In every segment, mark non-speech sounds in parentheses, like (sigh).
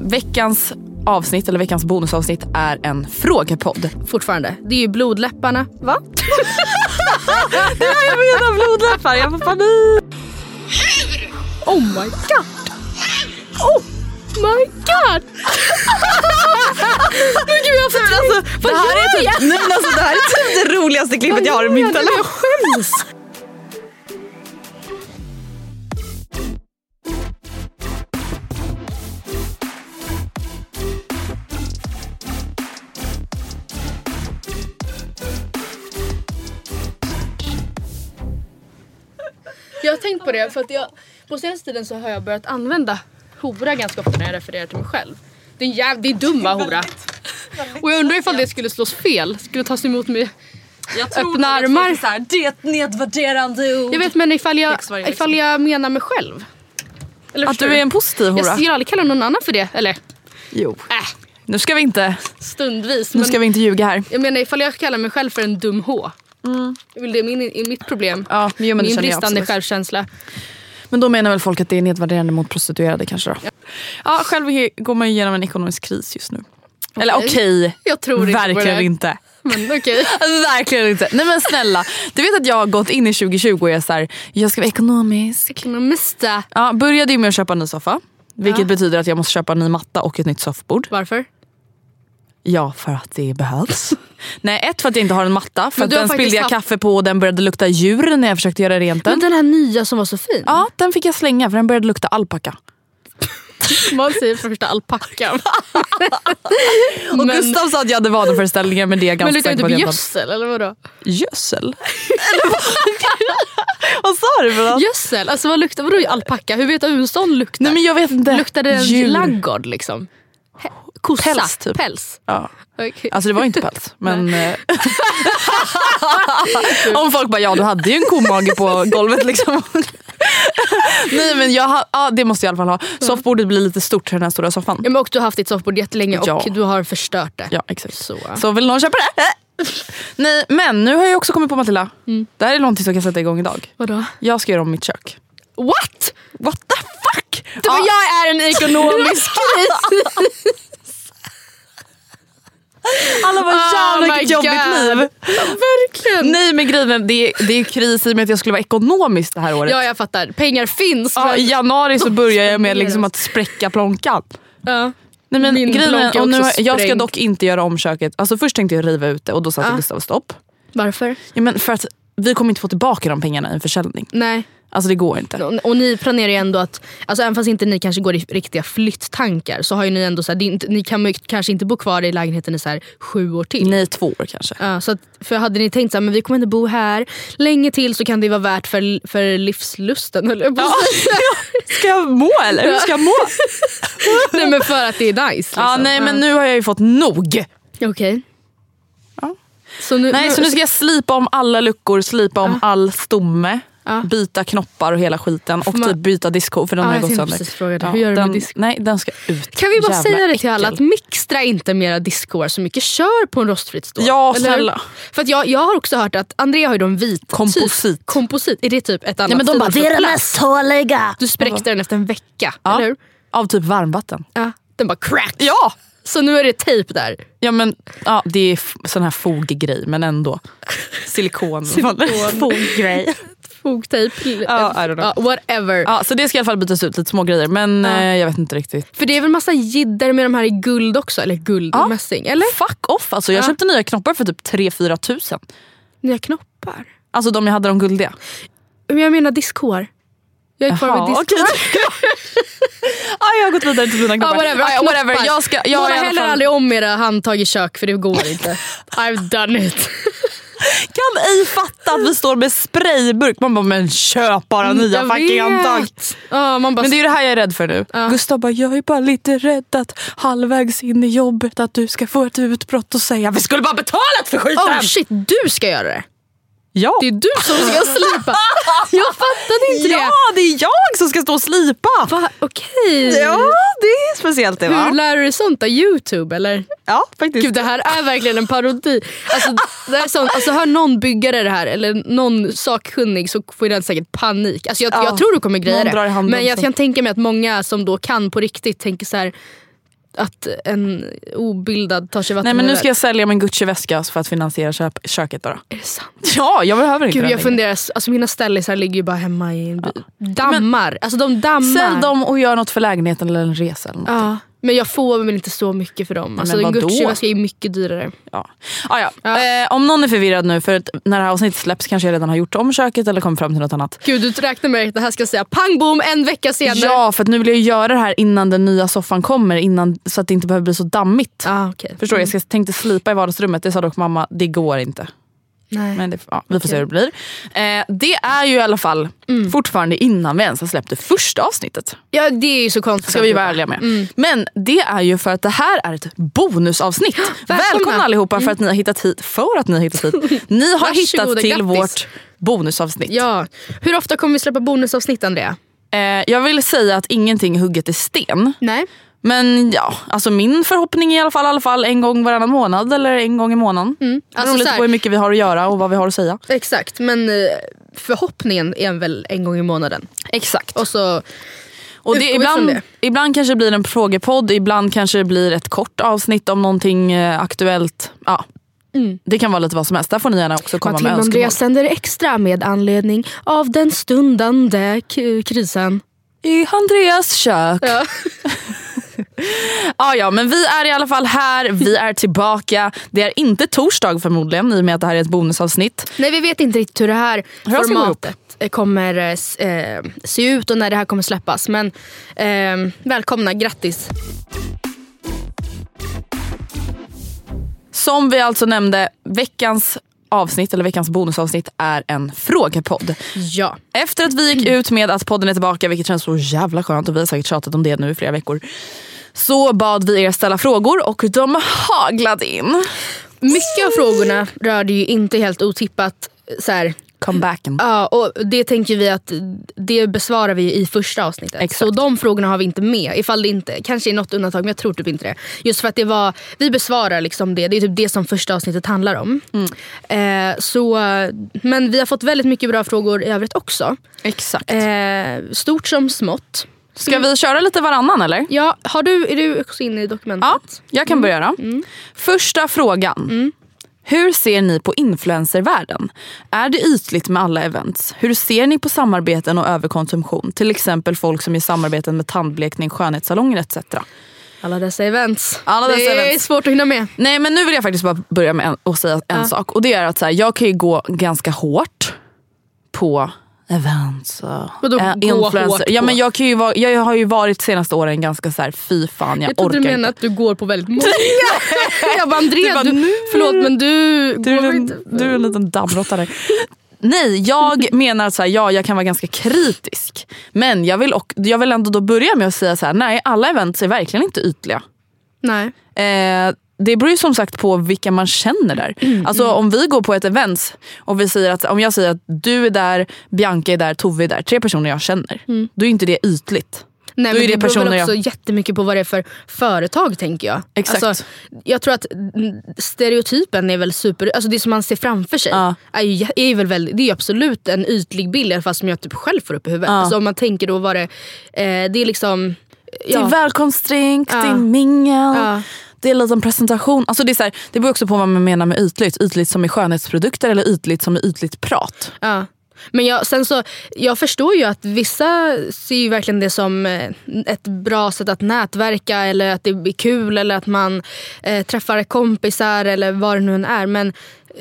Veckans avsnitt, eller veckans bonusavsnitt, är en frågepodd. Fortfarande. Det är ju blodläpparna. Va? (laughs) det är jag menar, blodläppar. Jag får panik. Oh my god. Oh my god. men gud jag får alltså, Vad det här gör är typ, jag? nej, men alltså, det här är typ det roligaste klippet jag har i min telefon. Jag skäms. Jag har tänkt på det för att jag på senaste tiden så har jag börjat använda hora ganska ofta när jag refererar till mig själv. Det är en jäv... det är dumma hora. Och jag undrar ifall det skulle slås fel, skulle tas emot med öppna armar. Så här, det är ett nedvärderande ord. Jag vet men ifall jag, ifall jag menar mig själv. Eller Att du är en positiv hora. Jag skulle aldrig kalla någon annan för det. Eller Jo. äh, Nu ska vi inte, stundvis. nu Men ska vi inte ljuga här. jag menar ifall jag kallar mig själv för en dum H. Det är väl det min, i mitt problem. Ja, jo, men Min bristande självkänsla. Men då menar väl folk att det är nedvärderande mot prostituerade kanske då? Ja, själv går man ju igenom en ekonomisk kris just nu. Eller Okej. på verkligen inte. Men okej. (laughs) Alltså, verkligen inte. Nej men snälla, du vet att jag har gått in i 2020 och är så här, jag ska vara ekonomisk. Ekonomista. Ja, började ju med att köpa en ny soffa. Vilket Ja. betyder att jag måste köpa en ny matta och ett nytt soffbord. Varför? Ja, för att det behövs. (laughs) Nej, ett för att jag inte har en matta. För Men att den spillde jag haft- kaffe på och den började lukta djur när jag försökte göra rent den. Men den här nya som var så fin. Ja, den fick jag slänga för den började lukta alpacka. (laughs) Man säger för första alpacka. (laughs) Och men, Gustav sa att jag hade vanföreställningar men det är jag men ganska luktar säker det på typ att jag inte gödsel eller vadå? Gödsel? Vad sa du för något? Gödsel? Alltså vad luktar vadå alpacka? Hur vet du hur en sån luktar? Nej men jag vet inte. Luktar det Djur. laggård liksom? Kossa? Päls, typ. Päls? Ja. Okej. Alltså det var inte päls. (laughs) men eh, (laughs) Om folk bara ja du hade ju en komage på (laughs) golvet liksom. Nej men jag ha, ja, det måste jag i alla fall ha. Soffbordet blir lite stort till den här stora soffan. Ja, men och du har haft ditt soffbord jättelänge och Ja. du har förstört det. Ja exakt. Så. Så vill någon köpa det? Nej men nu har jag också kommit på Matilda. Mm. Det här är någonting som jag kan sätta igång idag. Vadå? Jag ska göra om mitt kök. What? What the fuck? Du, men Jag är en ekonomisk kris. Alla bara Oh jävlar my vilket jobbigt God. liv. Verkligen. Nej men grejen det är, det är kris i och med att jag skulle vara ekonomisk det här året. Ja jag fattar. Pengar finns. Ja, I januari så börjar jag med liksom att spräcka plånkan. Ja. Nej, men Min grejen och nu, jag ska dock inte göra om köket. Alltså först tänkte jag riva ut det och då satte Ja. Gustav stopp. Varför? Ja, men för att vi kommer inte få tillbaka de pengarna i en försäljning. Nej. Alltså det går inte. Och, och ni planerar ju ändå att, alltså även fast inte ni kanske går i riktiga flytttankar så har ju ni ändå så här, det ni kan kanske inte bo kvar i lägenheten i så här sju år till. Nej, två år kanske. Ja, så att, för hade ni tänkt så här, men vi kommer inte bo här länge till så kan det vara värt för, för livslusten. att (laughs) säga. Ska jag må eller? Hur ska jag må? (laughs) nej men för att det är nice. Liksom. ja, nej men nu har jag ju fått nog. Okej. Ja. Så nu, Nej, så nu ska jag slipa om alla luckor, slipa om all stomme. Ja. byta knoppar och hela skiten. Och man- typ byta disco för den Ja, har gått sönder. precis fråga det. Hur gör du med den, disco? Nej, den ska ut. Kan vi bara Jävla säga det till alla att mixtra inte mera discoar så mycket. Kör på en rostfritt stål. Ja, snälla. För att jag, jag har också hört att Andrea har ju en vit Komposit. Typ, komposit. Är det typ ett annat Ja, men de bara, ord för det är plast? mest tåliga. Du spräckte den efter en vecka, Ja. eller hur? Av typ varmvatten. Ja. Den bara crack. Ja! Så nu är det tejp där. Ja men ja, det är sån här foggrej men ändå. Silikon. (laughs) Foggrej. Fogtejp. Ja, I don't know. Ja, whatever. Ja, så det ska i alla fall bytas ut, lite små grejer men Ja. eh, jag vet inte riktigt. För det är väl massa jidder med de här i guld också? Eller guld Ja. och mässing? Eller? Fuck off alltså, jag Ja. köpte nya knoppar för typ 3-4 tusen. Nya knoppar? Alltså de jag hade de guldiga. Men jag menar diskår. Jag är kvar diskår. okej. (laughs) ja, jag har gått vidare till mina knoppar. whatever. Ja, ja, whatever. Jag, ska, jag, Måla heller fall, aldrig om era handtag i kök för det går inte. (laughs) I've done it. Kan ej fatta att vi står med sprayburk. Man bara, men köp bara nya Mm, Jag fucking handtag. Ja, man bara, Men det är det här jag är rädd för nu. Ja. Gustav bara, jag är bara lite rädd att halvvägs in i jobbet att du ska få ett utbrott och säga vi skulle bara betalat för skiten. oh shit, du ska göra det. Ja. Det är du som ska (laughs) slipa. Jag fattade inte ja, det är jag som ska stå och slipa. det. Va? Okej. Ja, det är speciellt det Hur va? lär du dig sånt? Av Youtube eller? Ja, faktiskt. Gud det här är verkligen en parodi. Alltså, det är sånt, alltså hör någon byggare det här eller någon sakkunnig så får den säkert panik. Alltså, jag, Ja. jag tror du kommer greja det. Men jag kan tänka mig att många som då kan på riktigt tänker så här att en obildad tar sig vatten Nej men nu ska jag sälja min Gucci-väska för att finansiera köp, köket. Då. Är det sant? Ja, jag behöver inte Gud, den jag längre. funderar, alltså mina ställisar ligger ju bara hemma i en by. Dammar. alltså de dammar. Sälj dem och gör något för lägenheten eller en resa. Eller något. Ja, men jag får väl inte så mycket för dem. Alltså, en? Gucci-väska är mycket dyrare. Ja. Ah, ja. Ja. Eh, om någon är förvirrad nu, för när det här avsnittet släpps kanske jag redan har gjort om köket eller kommit fram till något annat. Gud, du räknar med att det här ska säga pang bom en vecka senare. Ja, för nu vill jag göra det här innan den nya soffan kommer, innan, så att det inte behöver bli så dammigt. Ah, okay. Förstår du? Jag ska- tänkte slipa i vardagsrummet, det sa dock mamma, det går inte. Nej. Men det, ja, vi får se hur det blir. Eh, det är ju i alla fall Mm. fortfarande innan vi ens har släppt det första avsnittet. Ja, det är ju så konstigt. Ska vi vara ärliga med. Men det är ju för att det här är ett bonusavsnitt. (gasps) Välkomna. Välkomna allihopa för att ni har hittat hit. För att ni har hittat hit. (laughs) Ni har hittat till grattis. vårt bonusavsnitt. Ja. Hur ofta kommer vi släppa bonusavsnitt Andrea? Eh, jag vill säga att ingenting är hugget i sten. Nej. Men ja, alltså min förhoppning är i alla fall, i alla fall en gång varannan månad eller en gång i månaden. Mm. Alltså här- på hur mycket vi har att göra och vad vi har att säga. Exakt, men eh, förhoppningen är väl en gång i månaden. Exakt. Och så Och det, ibland, det? ibland kanske det blir en frågepodd, ibland kanske det blir ett kort avsnitt om någonting eh, aktuellt. Ja. Det kan vara lite vad som helst. Där får ni gärna också komma Matilda med önskemål. Andreas sänder extra med anledning av den stundande krisen. I Andreas kök. Ja. (laughs) Ja, (laughs) ja, men vi är i alla fall här, vi är tillbaka. Det är inte torsdag förmodligen i och med att det här är ett bonusavsnitt. Nej vi vet inte riktigt hur det här Hur formatet eh, kommer eh, eh, se ut och när det här kommer släppas. Men eh, välkomna, grattis. Som vi alltså nämnde, veckans avsnitt eller veckans bonusavsnitt är en frågepodd. Ja. Efter att vi gick ut med att podden är tillbaka, vilket känns så jävla skönt och vi har säkert tjatat om det nu i flera veckor. Så bad vi er ställa frågor och de haglade in. Mycket av frågorna rörde ju inte helt otippat så här, Comebacken. Ja, och det tänker vi att det besvarar vi i första avsnittet. Exakt. Så de frågorna har vi inte med. Ifall det inte, kanske är något undantag men jag tror typ inte det. Just för att det var, vi besvarar liksom det. Det är typ det som första avsnittet handlar om. Eh, så, men vi har fått väldigt mycket bra frågor i övrigt också. Exakt. Eh, stort som smått. Ska vi köra lite varannan eller? Ja, har du, är du också inne i dokumentet? Ja, jag kan börja då. Första frågan. Hur ser ni på influencervärlden? Är det ytligt med alla events? Hur ser ni på samarbeten och överkonsumtion? Till exempel folk som gör samarbeten med tandblekning, skönhetssalonger etc. Alla dessa events. Alla dessa det är events. svårt att hinna med. Nej men nu vill jag faktiskt bara börja med och säga en sak. Och det är att så här, jag kan ju gå ganska hårt på events och Vadå, eh, hårt Ja, men jag, kan ju vara, jag har ju varit senaste åren ganska så här, fy fan jag, Jag orkar du menade inte. att du går på väldigt många. (laughs) jag bara Andrea, Du bara, du, förlåt men du, Du går en, inte. du är en liten dammråtta Nej, jag (laughs) menar att ja, jag kan vara ganska kritisk. Men jag vill, och, jag vill ändå då börja med att säga så här, nej alla events är verkligen inte ytliga. Nej. Eh, det beror ju som sagt på vilka man känner där. Mm, Alltså om vi går på ett event och vi säger att, om jag säger att du är där, Bianca är där, Tove är där. Tre personer jag känner. Mm. Då är inte det ytligt. Nej, men det, det beror väl också jag- jättemycket på vad det är för företag tänker jag. Exakt. Alltså, jag tror att mm, stereotypen är väl super, alltså det som man ser framför sig Ja. är, ju, är väl väldigt, det är ju absolut en ytlig bild i alla fall som jag typ själv får upp i huvudet. Ja. Alltså, om man tänker då vad det, eh, det är liksom... Det är välkomstdrink, det är Ja. mingel, Ja. Det är en liten presentation. Alltså det, är så här, det beror också på vad man menar med ytligt. Ytligt som är skönhetsprodukter eller ytligt som är ytligt prat. Ja. Men jag, sen så, jag förstår ju att vissa ser ju verkligen det som eh, ett bra sätt att nätverka eller att det är kul eller att man eh, träffar kompisar eller vad det nu än är. Men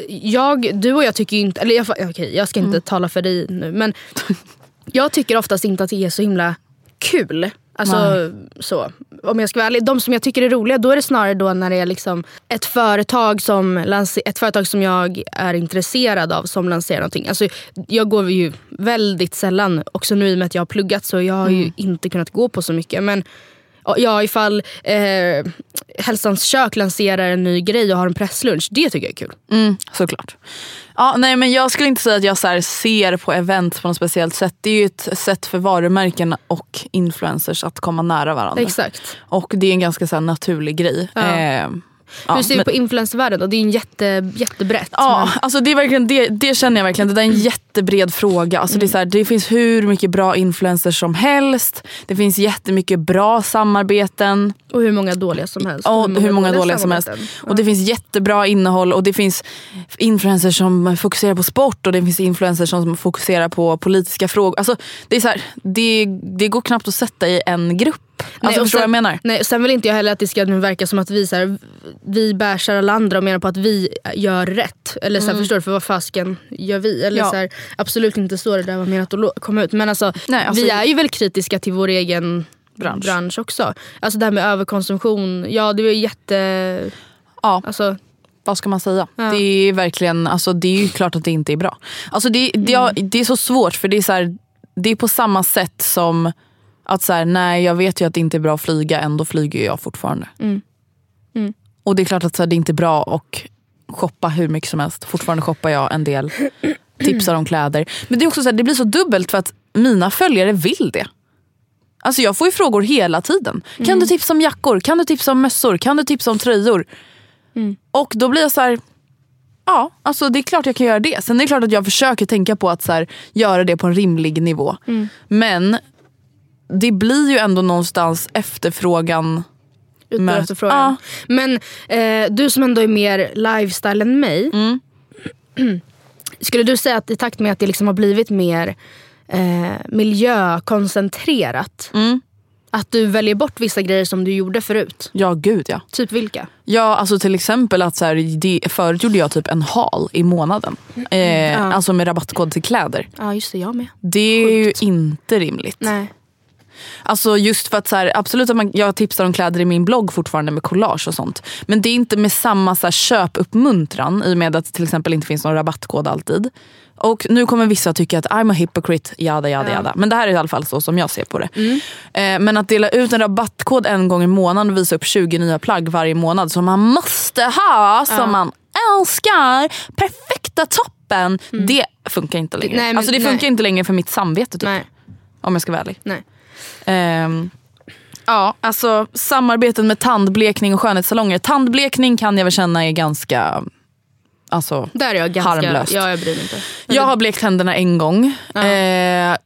jag, du och jag tycker ju inte, eller jag, okej, jag ska inte tala för dig nu men jag tycker oftast inte att det är så himla kul. Alltså, så. Om jag ska vara ärlig, de som jag tycker är roliga då är det snarare då när det är liksom ett, företag som ett företag som jag är intresserad av som lanserar någonting. Alltså, jag går ju väldigt sällan, också nu i och med att jag har pluggat så jag har ju inte kunnat gå på så mycket. Men ja, ifall eh, Hälsans kök lanserar en ny grej och har en presslunch, det tycker jag är kul. Mm, såklart. Ja, nej, men jag skulle inte säga att jag så ser på event på något speciellt sätt. Det är ju ett sätt för varumärken och influencers att komma nära varandra. Exakt. Och det är en ganska så naturlig grej. Ja. Eh, ja, Hur ser du men- på influencervärlden? Och det är en jätte, jättebrett. Ja, men- alltså det, är verkligen, det, det känner jag verkligen. Det där är en jättebred fråga. Alltså det, är så här, det finns hur mycket bra influencers som helst. Det finns jättemycket bra samarbeten. Och hur många dåliga som helst. Och hur många dåliga som helst. Och det finns jättebra innehåll och det finns influencers som fokuserar på sport och det finns influencers som fokuserar på politiska frågor. Alltså, det, är så här, det, det går knappt att sätta i en grupp. Alltså, och förstår vad jag sen- menar? Nej, sen vill inte jag heller att det ska nu verka som att vi, så här, vi bärsar alla andra och menar på att vi gör rätt. Eller så här, Förstår du? För vad fasken gör vi? Eller Mm. Ja. så här, absolut inte så det där var menat att komma ut. Men alltså, Nej, alltså- vi är ju väl kritiska till vår egen Bransch. bransch, också. Alltså det här med överkonsumtion. Ja det är ju jätte... Ja. Alltså, vad ska man säga? Ja. Det är verkligen, alltså det är ju klart att det inte är bra. Alltså det, det, ja, det är så svårt för det är, så här, det är på samma sätt som att så här, nej jag vet ju att det inte är bra att flyga, ändå flyger jag fortfarande. Mm. Mm. Och det är klart att så här, det är inte bra att shoppa hur mycket som helst. Fortfarande shoppar jag en del, tipsar om kläder. Men det är också så här, det blir så dubbelt för att mina följare vill det. Alltså jag får ju frågor hela tiden. Kan du tipsa om jackor? Kan du tipsa om mössor? Kan du tipsa om tröjor? Och då blir jag så här, ja alltså det är klart jag kan göra det. Sen är det klart att jag försöker tänka på att så här, göra det på en rimlig nivå. Men det blir ju ändå någonstans efterfrågan. Men- efterfrågan. Ja. Men eh, du som ändå är mer lifestyle än mig. Mm. (clears throat) Skulle du säga att i takt med att det liksom har blivit mer eh, miljökoncentrerat. Mm. Att du väljer bort vissa grejer som du gjorde förut. Ja gud ja. Typ vilka? Ja, alltså till exempel att så här, det, förut gjorde jag typ en haul i månaden. Eh, Alltså med rabattkod till kläder. Ja just det, jag med. Det är ju inte rimligt. Nej. Alltså just för att så här, absolut att man, jag tipsar om kläder i min blogg fortfarande med collage och sånt. Men det är inte med samma så här, köpuppmuntran i och med att det till exempel inte finns någon rabattkod alltid. Och nu kommer vissa tycka att I'm a hypocrite, jada jada jada. Men det här är i alla fall så som jag ser på det. Eh, men att dela ut en rabattkod en gång i månaden och visa upp 20 nya plagg varje månad som man måste ha, som man älskar, perfekta toppen. Det funkar inte längre. Nej, men- alltså det funkar nej. inte längre för mitt samvete typ. Nej. Om jag ska vara ärlig. Nej. Ehm, ja, alltså samarbeten med tandblekning och skönhetssalonger. Tandblekning kan jag väl känna är ganska... Alltså, Där är jag ganska... Harmlöst. Ja, jag bryr mig inte. Jag har blekt tänderna en gång. Eh,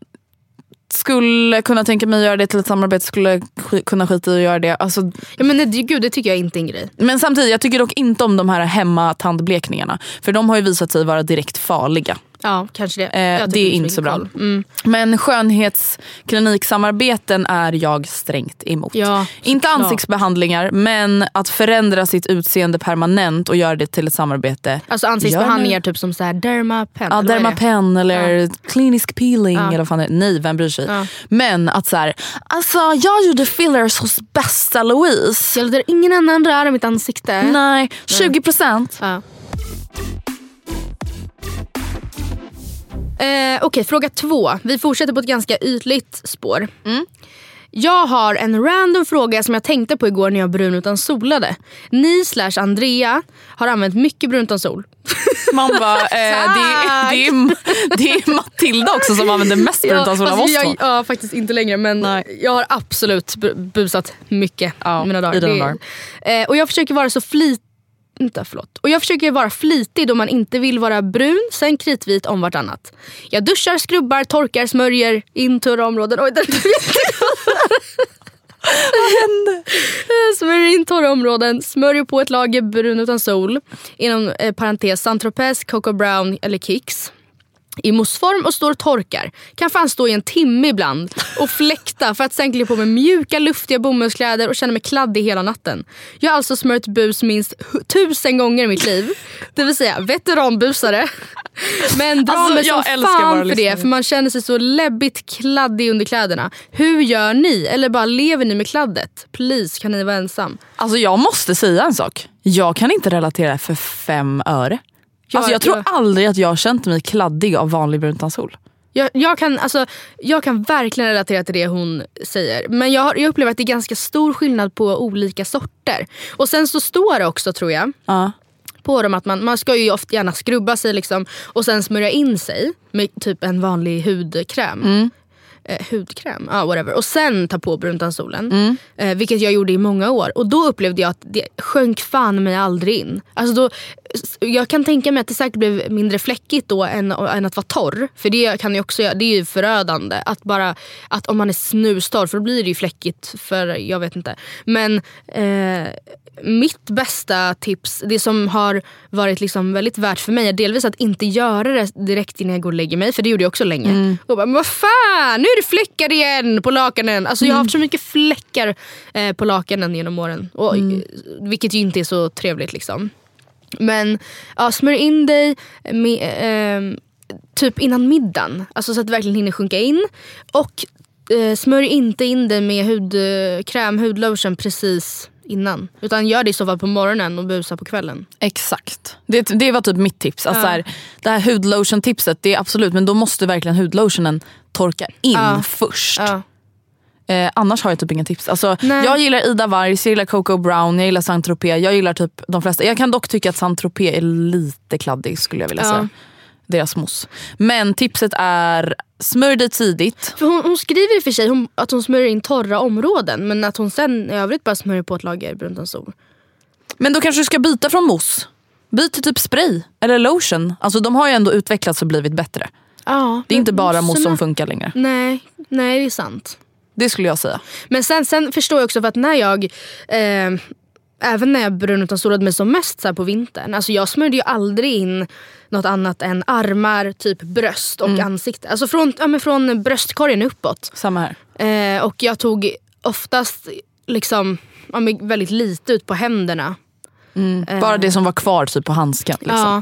skulle kunna tänka mig att göra det till ett samarbete, skulle sk- kunna skita i att göra det. Alltså, Ja, men nej, gud, det tycker jag inte är en grej. men samtidigt, jag tycker dock inte om de här hemma tandblekningarna. För de har ju visat sig vara direkt farliga. Ja, kanske det. Eh, det är inte så bra. Mm. Men skönhetskliniksamarbeten är jag strängt emot. Ja, inte såklart. ansiktsbehandlingar men att förändra sitt utseende permanent och göra det till ett samarbete. Alltså ansiktsbehandlingar typ som så här dermapen. Ja, eller dermapen eller klinisk peeling Ja. eller fan. Nej, vem bryr sig? Ja. Men att så här, alltså jag gjorde fillers hos bästa Louise. Jag låter ingen annan röra mitt ansikte. Nej, 20 procent. Ja. Eh, Okej, fråga två. Vi fortsätter på ett ganska ytligt spår. Mm. Jag har en random fråga som jag tänkte på igår när jag brun utan solade. Ni slash Andrea har använt mycket brun utan sol. (laughs) Man bara, eh, det, det, är, det är Matilda också som använder mest brun utan sol av oss jag, två. ja, faktiskt inte längre men Nej. jag har absolut bu- busat mycket Ja, mina dagar. i dina dagar. Eh, och jag försöker vara så flit... Inte, förlåt. Och jag försöker vara flitig då man inte vill vara brun, sen kritvit om vartannat. Jag duschar, skrubbar, torkar, smörjer in torra områden. Oj, den (laughs) Eh, Smörjer in torra områden, smörjer på ett lager brun utan sol. Inom eh, parentes Saint-Tropez, Coco Brown eller Kicks. I moussform och står och torkar. Kan fan stå i en timme ibland och fläkta för att sen klä på mig mjuka luftiga bomullskläder och känna mig kladdig hela natten. Jag har alltså smörjt bus minst tusen gånger i mitt liv. Det vill säga veteranbusare. Men drar Alltså, mig som fan för det lyssnare. för man känner sig så läbbigt kladdig under kläderna. Hur gör ni? Eller bara lever ni med kladdet? Please kan ni vara ensam? Alltså jag måste säga en sak. Jag kan inte relatera för fem öre. Jag- alltså jag tror jag- aldrig att jag har känt mig kladdig av vanlig brun utan sol. Jag, jag, kan, alltså, jag kan verkligen relatera till det hon säger. Men jag, har, jag upplever att det är ganska stor skillnad på olika sorter. Och sen så står det också tror jag Ja. på dem att man, man ska ju ofta gärna skrubba sig liksom, och sen smörja in sig med typ en vanlig hudkräm. Eh, hudkräm, ja whatever. Och sen ta på brun utan solen. Eh, vilket jag gjorde i många år. Och då upplevde jag att det sjönk fan mig aldrig in. Alltså då, jag kan tänka mig att det säkert blev mindre fläckigt då än, än att vara torr. För det kan ju också det är ju förödande. Att bara, att om man är snustorr för då blir det ju fläckigt för jag vet inte. Men eh, mitt bästa tips, det som har varit liksom väldigt värt för mig är delvis att inte göra det direkt innan jag går och lägger mig. För det gjorde jag också länge. Och bara, men vad fan, nu är det fläckar igen på lakanen. Alltså jag har haft så mycket fläckar eh, på lakanen genom åren. Och, eh, Vilket ju inte är så trevligt liksom. Men ja, smörj in dig med, ehm, typ innan middagen. Alltså så att det verkligen hinner sjunka in. Och eh, smörj inte in dig med hudkräm, hudlotion precis innan. Utan gör det i så fall på morgonen och busa på kvällen. Exakt. Det, det var typ mitt tips. Alltså Ja. så här, det här hudlotion-tipset, det är absolut, men då måste verkligen hudlotionen torka in Ja. först. Ja. Eh, annars har jag typ inga tips. Alltså, Nej. jag gillar Ida Wargs, jag gillar Coco Brown, jag gillar Saint Tropez. Jag gillar typ de flesta. Jag kan dock tycka att Saint Tropez är lite kladdig skulle jag vilja Ja. säga. Deras mousse. Men tipset är smörj dig tidigt. För hon, hon skriver i och för sig hon, att hon smörjer in torra områden men att hon sen i övrigt bara smörjer på ett lager brunt utan sol. Men då kanske du ska byta från mousse. Byt till typ spray eller lotion. Alltså de har ju ändå utvecklats och blivit bättre. Ja, Det är inte bara mousse mousserna- som funkar längre. Nej, nej det är sant. Det skulle jag säga. Men sen, sen förstår jag också för att när jag eh, Även när jag brun utan solade mig som mest så på vintern. Alltså jag smörjde ju aldrig in något annat än armar, typ bröst och ansikte. Alltså från, ja, men från bröstkorgen uppåt. Samma här. Eh, och jag tog oftast liksom, ja, väldigt lite ut på händerna. Bara det som var kvar typ på handsken. Liksom. Ja.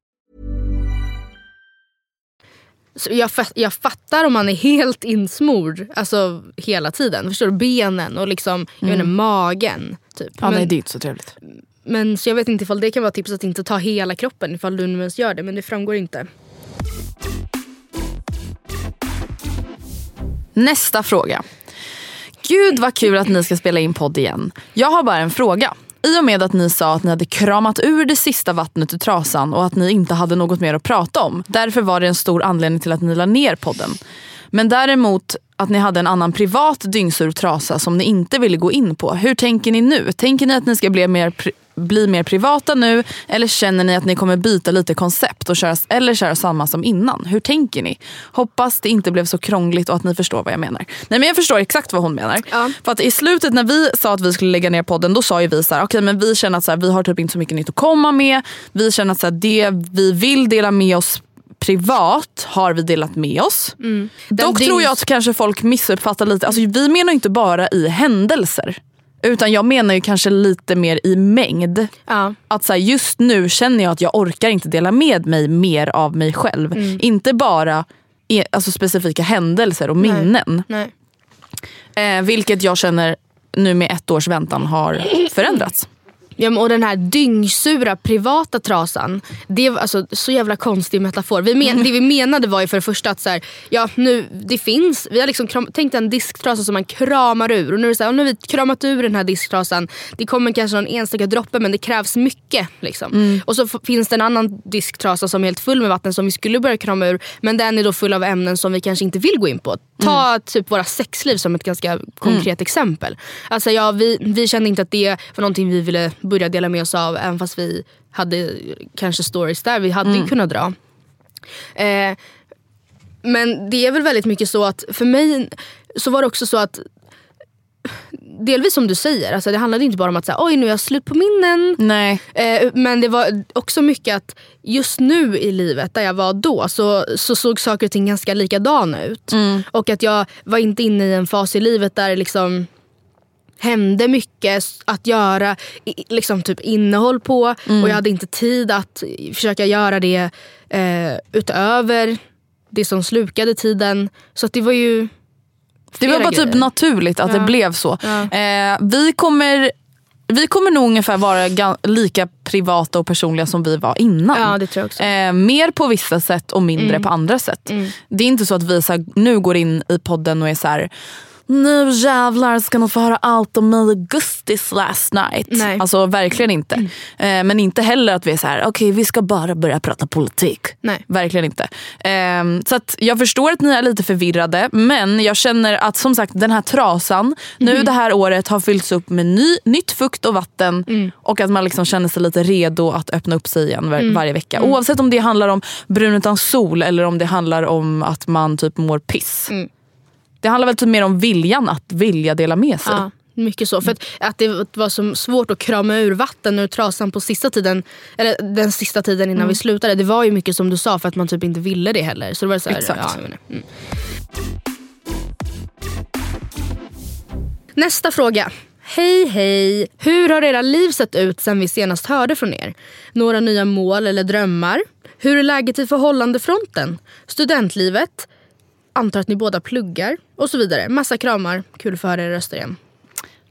Så jag, jag fattar om man är helt insmord alltså, hela tiden. Förstår du? Benen och liksom, jag vet inte, magen. Typ. Ja, men, nej, det är inte så trevligt. men så jag vet inte ifall det kan vara tips att inte ta hela kroppen ifall du nu ens gör det. Men det framgår inte. Nästa fråga. Gud vad kul att ni ska spela in podd igen. Jag har bara en fråga. I och med att ni sa att ni hade kramat ur det sista vattnet ur trasan och att ni inte hade något mer att prata om. Därför var det en stor anledning till att ni la ner podden. Men däremot att ni hade en annan privat dyngsur trasa som ni inte ville gå in på. Hur tänker ni nu? Tänker ni att ni ska bli mer, pri- bli mer privata nu eller känner ni att ni kommer byta lite koncept och köra, eller köra samma som innan? Hur tänker ni? Hoppas det inte blev så krångligt och att ni förstår vad jag menar. Nej men Jag förstår exakt vad hon menar. För att I slutet när vi sa att vi skulle lägga ner podden då sa ju vi så här, okay, men vi känner att så här, vi har typ inte så mycket nytt att komma med. Vi känner att så här, det vi vill dela med oss privat har vi delat med oss. Dock dyngs- tror jag att kanske folk missuppfattar lite. Alltså, vi menar inte bara i händelser. Utan jag menar ju kanske lite mer i mängd. Ja. Att så här, just nu känner jag att jag orkar inte dela med mig mer av mig själv. Mm. Inte bara e- alltså, specifika händelser och minnen. Nej. Eh, vilket jag känner nu med ett års väntan har förändrats. Ja, och den här dyngsura privata trasan. Det var alltså så jävla konstig metafor. Vi men, Det vi menade var ju för det första att så här, ja, nu, det finns, vi har liksom kram, tänkt en disktrasa som man kramar ur. Och nu är så här, nu har vi kramat ur den här disktrasan. Det kommer kanske någon enstaka droppe men det krävs mycket. Liksom. Och så finns det en annan disktrasa som är helt full med vatten som vi skulle börja krama ur. Men den är då full av ämnen som vi kanske inte vill gå in på. Ta typ våra sexliv som ett ganska konkret exempel. Alltså, ja, vi, vi kände inte att det var någonting vi ville börja dela med oss av även fast vi hade kanske stories där vi hade ju kunnat dra. Eh, men det är väl väldigt mycket så att för mig så var det också så att Delvis som du säger, alltså det handlade inte bara om att säga, oj nu är jag slut på minnen. Nej. Eh, men det var också mycket att just nu i livet där jag var då så, så såg saker och ting ganska likadana ut. Och att jag var inte inne i en fas i livet där liksom hände mycket att göra liksom typ innehåll på och jag hade inte tid att försöka göra det eh, utöver det som slukade tiden. Så att det var ju Det var bara typ grejer. naturligt att Ja. det blev så. Ja. Eh, vi, kommer, vi kommer nog ungefär vara lika privata och personliga som vi var innan. Ja, det tror jag också. Eh, mer på vissa sätt och mindre Mm. på andra sätt. Det är inte så att vi så här, nu går in i podden och är så här. Nu jävlar ska ni få höra allt om mig och Gustis last night. Nej. Alltså verkligen inte. Eh, men inte heller att vi är så här, okej vi ska bara börja prata politik. Nej. Verkligen inte. Ehm, så jag förstår att ni är lite förvirrade men jag känner att som sagt den här trasan nu det här året har fyllts upp med ny, nytt fukt och vatten och att man liksom känner sig lite redo att öppna upp sig igen var, varje vecka. Oavsett om det handlar om brun utan sol eller om det handlar om att man typ mår piss. Det handlar väl typ mer om viljan att vilja dela med sig. Ja, mycket så. För att, att det var så svårt att krama ur vatten ur trasan på sista tiden, eller den sista tiden innan Mm. vi slutade. Det var ju mycket som du sa för att man typ inte ville det heller. Så det var så här, Exakt. Ja, mm. Nästa fråga. Hej hej! Hur har era liv sett ut sen vi senast hörde från er? Några nya mål eller drömmar? Hur är läget i förhållandefronten? Studentlivet? Antar att ni båda pluggar? Och så vidare. Massa kramar. Kul att få höra era röster igen.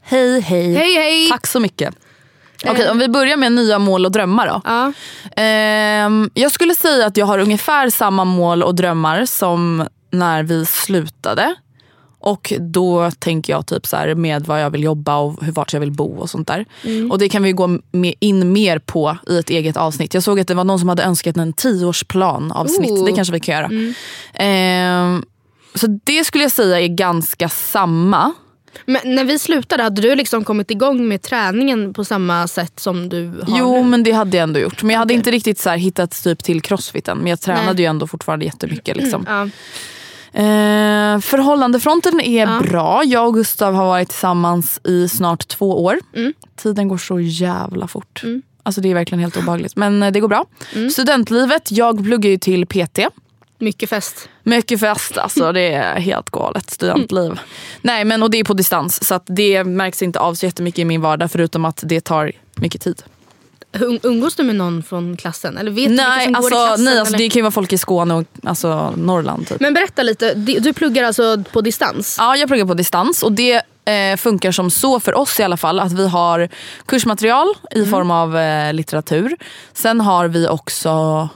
Hej hej. Hej hej! Tack så mycket. Okej, om vi börjar med nya mål och drömmar då. Ja. Ehm, jag skulle säga att jag har ungefär samma mål och drömmar som när vi slutade. Och då tänker jag typ så här med vad jag vill jobba och hur, vart jag vill bo och sånt där. Och det kan vi gå in mer på i ett eget avsnitt. Jag såg att det var någon som hade önskat en tioårsplan avsnitt. Ooh. Det kanske vi kan göra. Ehm, så det skulle jag säga är ganska samma. Men när vi slutade, hade du liksom kommit igång med träningen på samma sätt som du har Jo nu? men det hade jag ändå gjort. Men jag hade inte riktigt så hittat typ till crossfiten. Men jag tränade Nej. ju ändå fortfarande jättemycket. Liksom. Ja. Eh, förhållandefronten är bra. Jag och Gustav har varit tillsammans i snart två år. Mm. Tiden går så jävla fort. Alltså det är verkligen helt obehagligt. Men eh, det går bra. Studentlivet, jag pluggar ju till PT. Mycket fest. Mycket fest alltså, det är (laughs) helt galet studentliv. Nej men och det är på distans så det märks inte av så jättemycket i min vardag förutom att det tar mycket tid. Um- Umgås du med någon från klassen? Eller vet du Nej, går i alltså, klassen? nej alltså, eller? det kan ju vara folk i Skåne och alltså, Norrland. Typ. Men berätta lite, du pluggar alltså på distans? Ja, jag pluggar på distans och det eh, funkar som så för oss i alla fall att vi har kursmaterial i form av eh, litteratur. Sen har vi också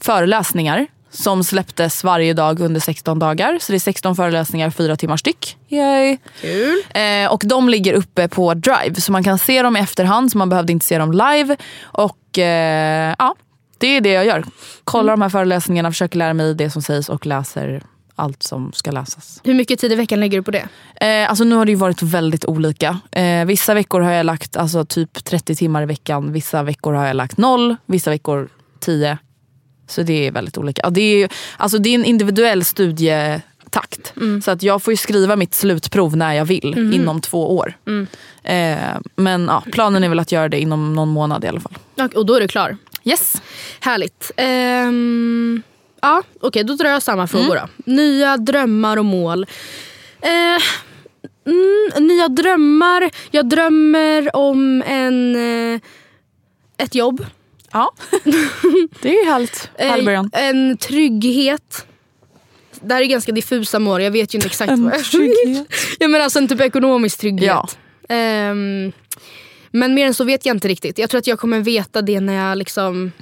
föreläsningar som släpptes varje dag under 16 dagar. Så det är 16 föreläsningar, fyra timmar styck. Yay. Kul. Eh, och de ligger uppe på Drive så man kan se dem i efterhand så man behövde inte se dem live. Och eh, ja, det är det jag gör. Kollar de här föreläsningarna, försöker lära mig det som sägs och läser allt som ska läsas. Hur mycket tid i veckan lägger du på det? Eh, alltså nu har det ju varit väldigt olika. Eh, vissa veckor har jag lagt alltså, typ 30 timmar i veckan. Vissa veckor har jag lagt noll, vissa veckor 10. Så det är väldigt olika. Ja, det, är, alltså, det är en individuell studietakt. Så att jag får skriva mitt slutprov när jag vill inom två år. Eh, men ja, planen är väl att göra det inom någon månad i alla fall. Och, då är du klar. Yes. Härligt. Ehm, ja, Okej, då drar jag samma frågor då. Nya drömmar och mål. Eh, mm, nya drömmar. Jag drömmer om en, eh, ett jobb. Ja, (laughs) det är ju härligt. Härlig början. Eh, en trygghet. Det här är ganska diffusa mål. Jag vet ju inte exakt vad jag (laughs) trygghet. Ja, men alltså en typ ekonomisk trygghet. Ja. Ehm, men mer än så vet jag inte riktigt. Jag tror att jag kommer veta det när jag liksom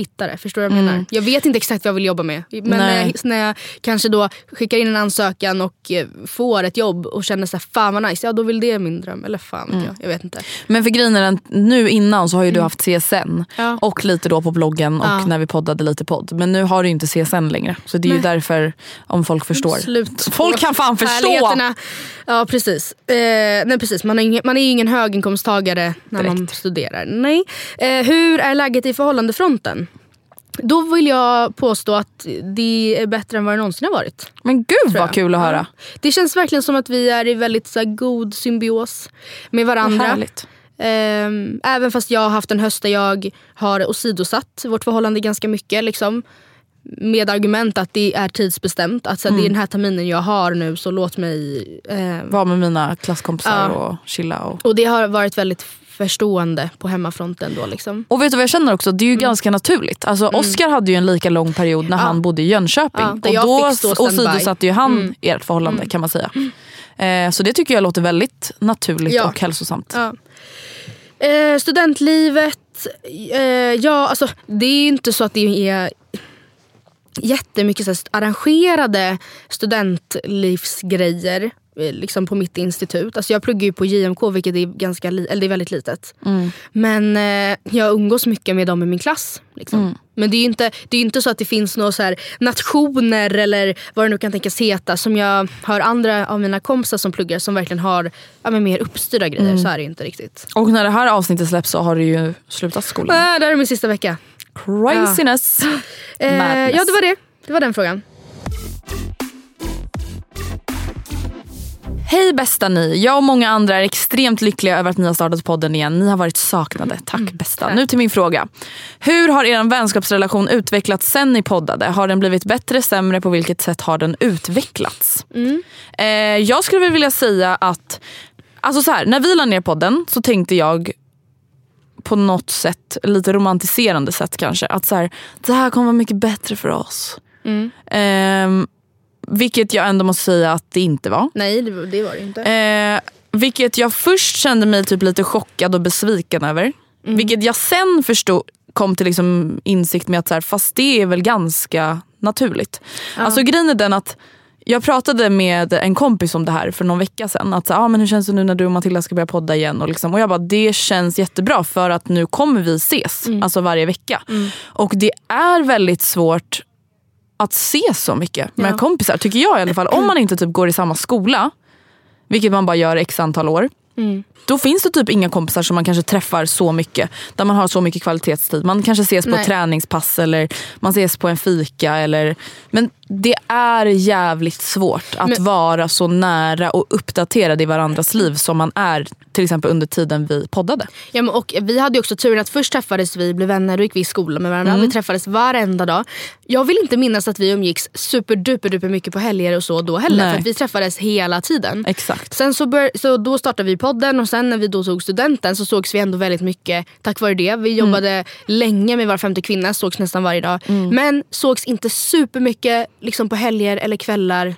hittar det. Förstår du vad jag menar? Jag vet inte exakt vad jag vill jobba med. Men när Nej. jag, när jag kanske då skickar in en ansökan och eh, får ett jobb och känner så här, fan vad nice. Ja då vill det min dröm. Eller fan vet jag. Jag vet inte. Men för grejen är den, nu innan så har ju du haft CSN Mm. Ja. och lite då på bloggen och Ja. när vi poddade lite podd. Men nu har du ju inte CSN längre. Så det är ju Nej. därför, om folk förstår. På Folk kan fan förstå! Ja precis. Eh, nej, precis. Man, är ingen, man är ju ingen höginkomsttagare när man Direkt. studerar. Nej. Eh, hur är läget i förhållandefronten? Då vill jag påstå att det är bättre än vad det någonsin har varit. Men gud vad kul att höra. Det känns verkligen som att vi är i väldigt så här, god symbios med varandra. Ehm, även fast jag har haft en höst där jag har åsidosatt vårt förhållande ganska mycket. Liksom, med argument att det är tidsbestämt. Att så här, det är Mm. den här terminen jag har nu så låt mig... ehm, Var med mina klasskompisar Ja. och chilla. Och... och det har varit väldigt förstående på hemmafronten då. Liksom. och vet du vad jag känner också? Det är ju ganska naturligt. Alltså, Oscar hade ju en lika lång period när Mm. Ja. han bodde i Jönköping. Ja, och då åsidosatte ju han Mm. ert förhållande kan man säga. Eh, så det tycker jag låter väldigt naturligt Ja. och hälsosamt. Ja. Eh, studentlivet, eh, ja alltså det är ju inte så att det är jättemycket så här, arrangerade studentlivsgrejer liksom på mitt institut. Alltså jag pluggar ju på JMK vilket är, ganska eller det är väldigt litet. Men eh, jag umgås mycket med dem i min klass. Liksom. Men det är ju inte, det är inte så att det finns några så här nationer eller vad det nu kan tänkas heta som jag hör andra av mina kompisar som pluggar som verkligen har ja, mer uppstyrda grejer. Så är det inte riktigt. Och när det här avsnittet släpps så har du ju slutat skolan. Äh, det här är min sista vecka. Craziness. Eh, Madness. ja det var det. Det var den frågan. Hej bästa ni. Jag och många andra är extremt lyckliga över att ni har startat podden igen. Ni har varit saknade. Tack bästa. Nu till min fråga. Hur har er vänskapsrelation utvecklats sen ni poddade? Har den blivit bättre, sämre? På vilket sätt har den utvecklats? Eh, jag skulle vilja säga att alltså så här, när vi la ner podden så tänkte jag på något sätt, lite romantiserande sätt kanske, att så här, det här kommer vara mycket bättre för oss. Ehm, vilket jag ändå måste säga att det inte var. Nej det, det var det inte. Eh, vilket jag först kände mig typ lite chockad och besviken över. Vilket jag sen förstod, kom till liksom insikt med att så här, fast det är väl ganska naturligt. Alltså grejen är den att jag pratade med en kompis om det här för någon vecka sedan. Att så, ah, men hur känns det nu när du och Matilda ska börja podda igen? Och, liksom, och jag bara, det känns jättebra för att nu kommer vi ses. Alltså varje vecka. Och det är väldigt svårt att se så mycket med Ja. kompisar. Tycker jag i alla fall. Om man inte typ går i samma skola. Vilket man bara gör x antal år. Då finns det typ inga kompisar som man kanske träffar så mycket. Där man har så mycket kvalitetstid. Man kanske ses på Nej. träningspass eller man ses på en fika. Eller, men det är jävligt svårt att Men- vara så nära och uppdaterad i varandras liv som man är till exempel under tiden vi poddade. Ja, men och vi hade också turen att först träffades vi, blev vänner och gick vi i skolan med varandra. Mm. Vi träffades varenda dag. Jag vill inte minnas att vi umgicks superduper duper mycket på helger och så då heller. Nej. För vi träffades hela tiden. Exakt. Sen så, bör, så då startade vi podden och sen när vi då tog studenten så sågs vi ändå väldigt mycket tack vare det. Vi jobbade länge med Var femte kvinna, sågs nästan varje dag. Men sågs inte supermycket liksom på helger eller kvällar.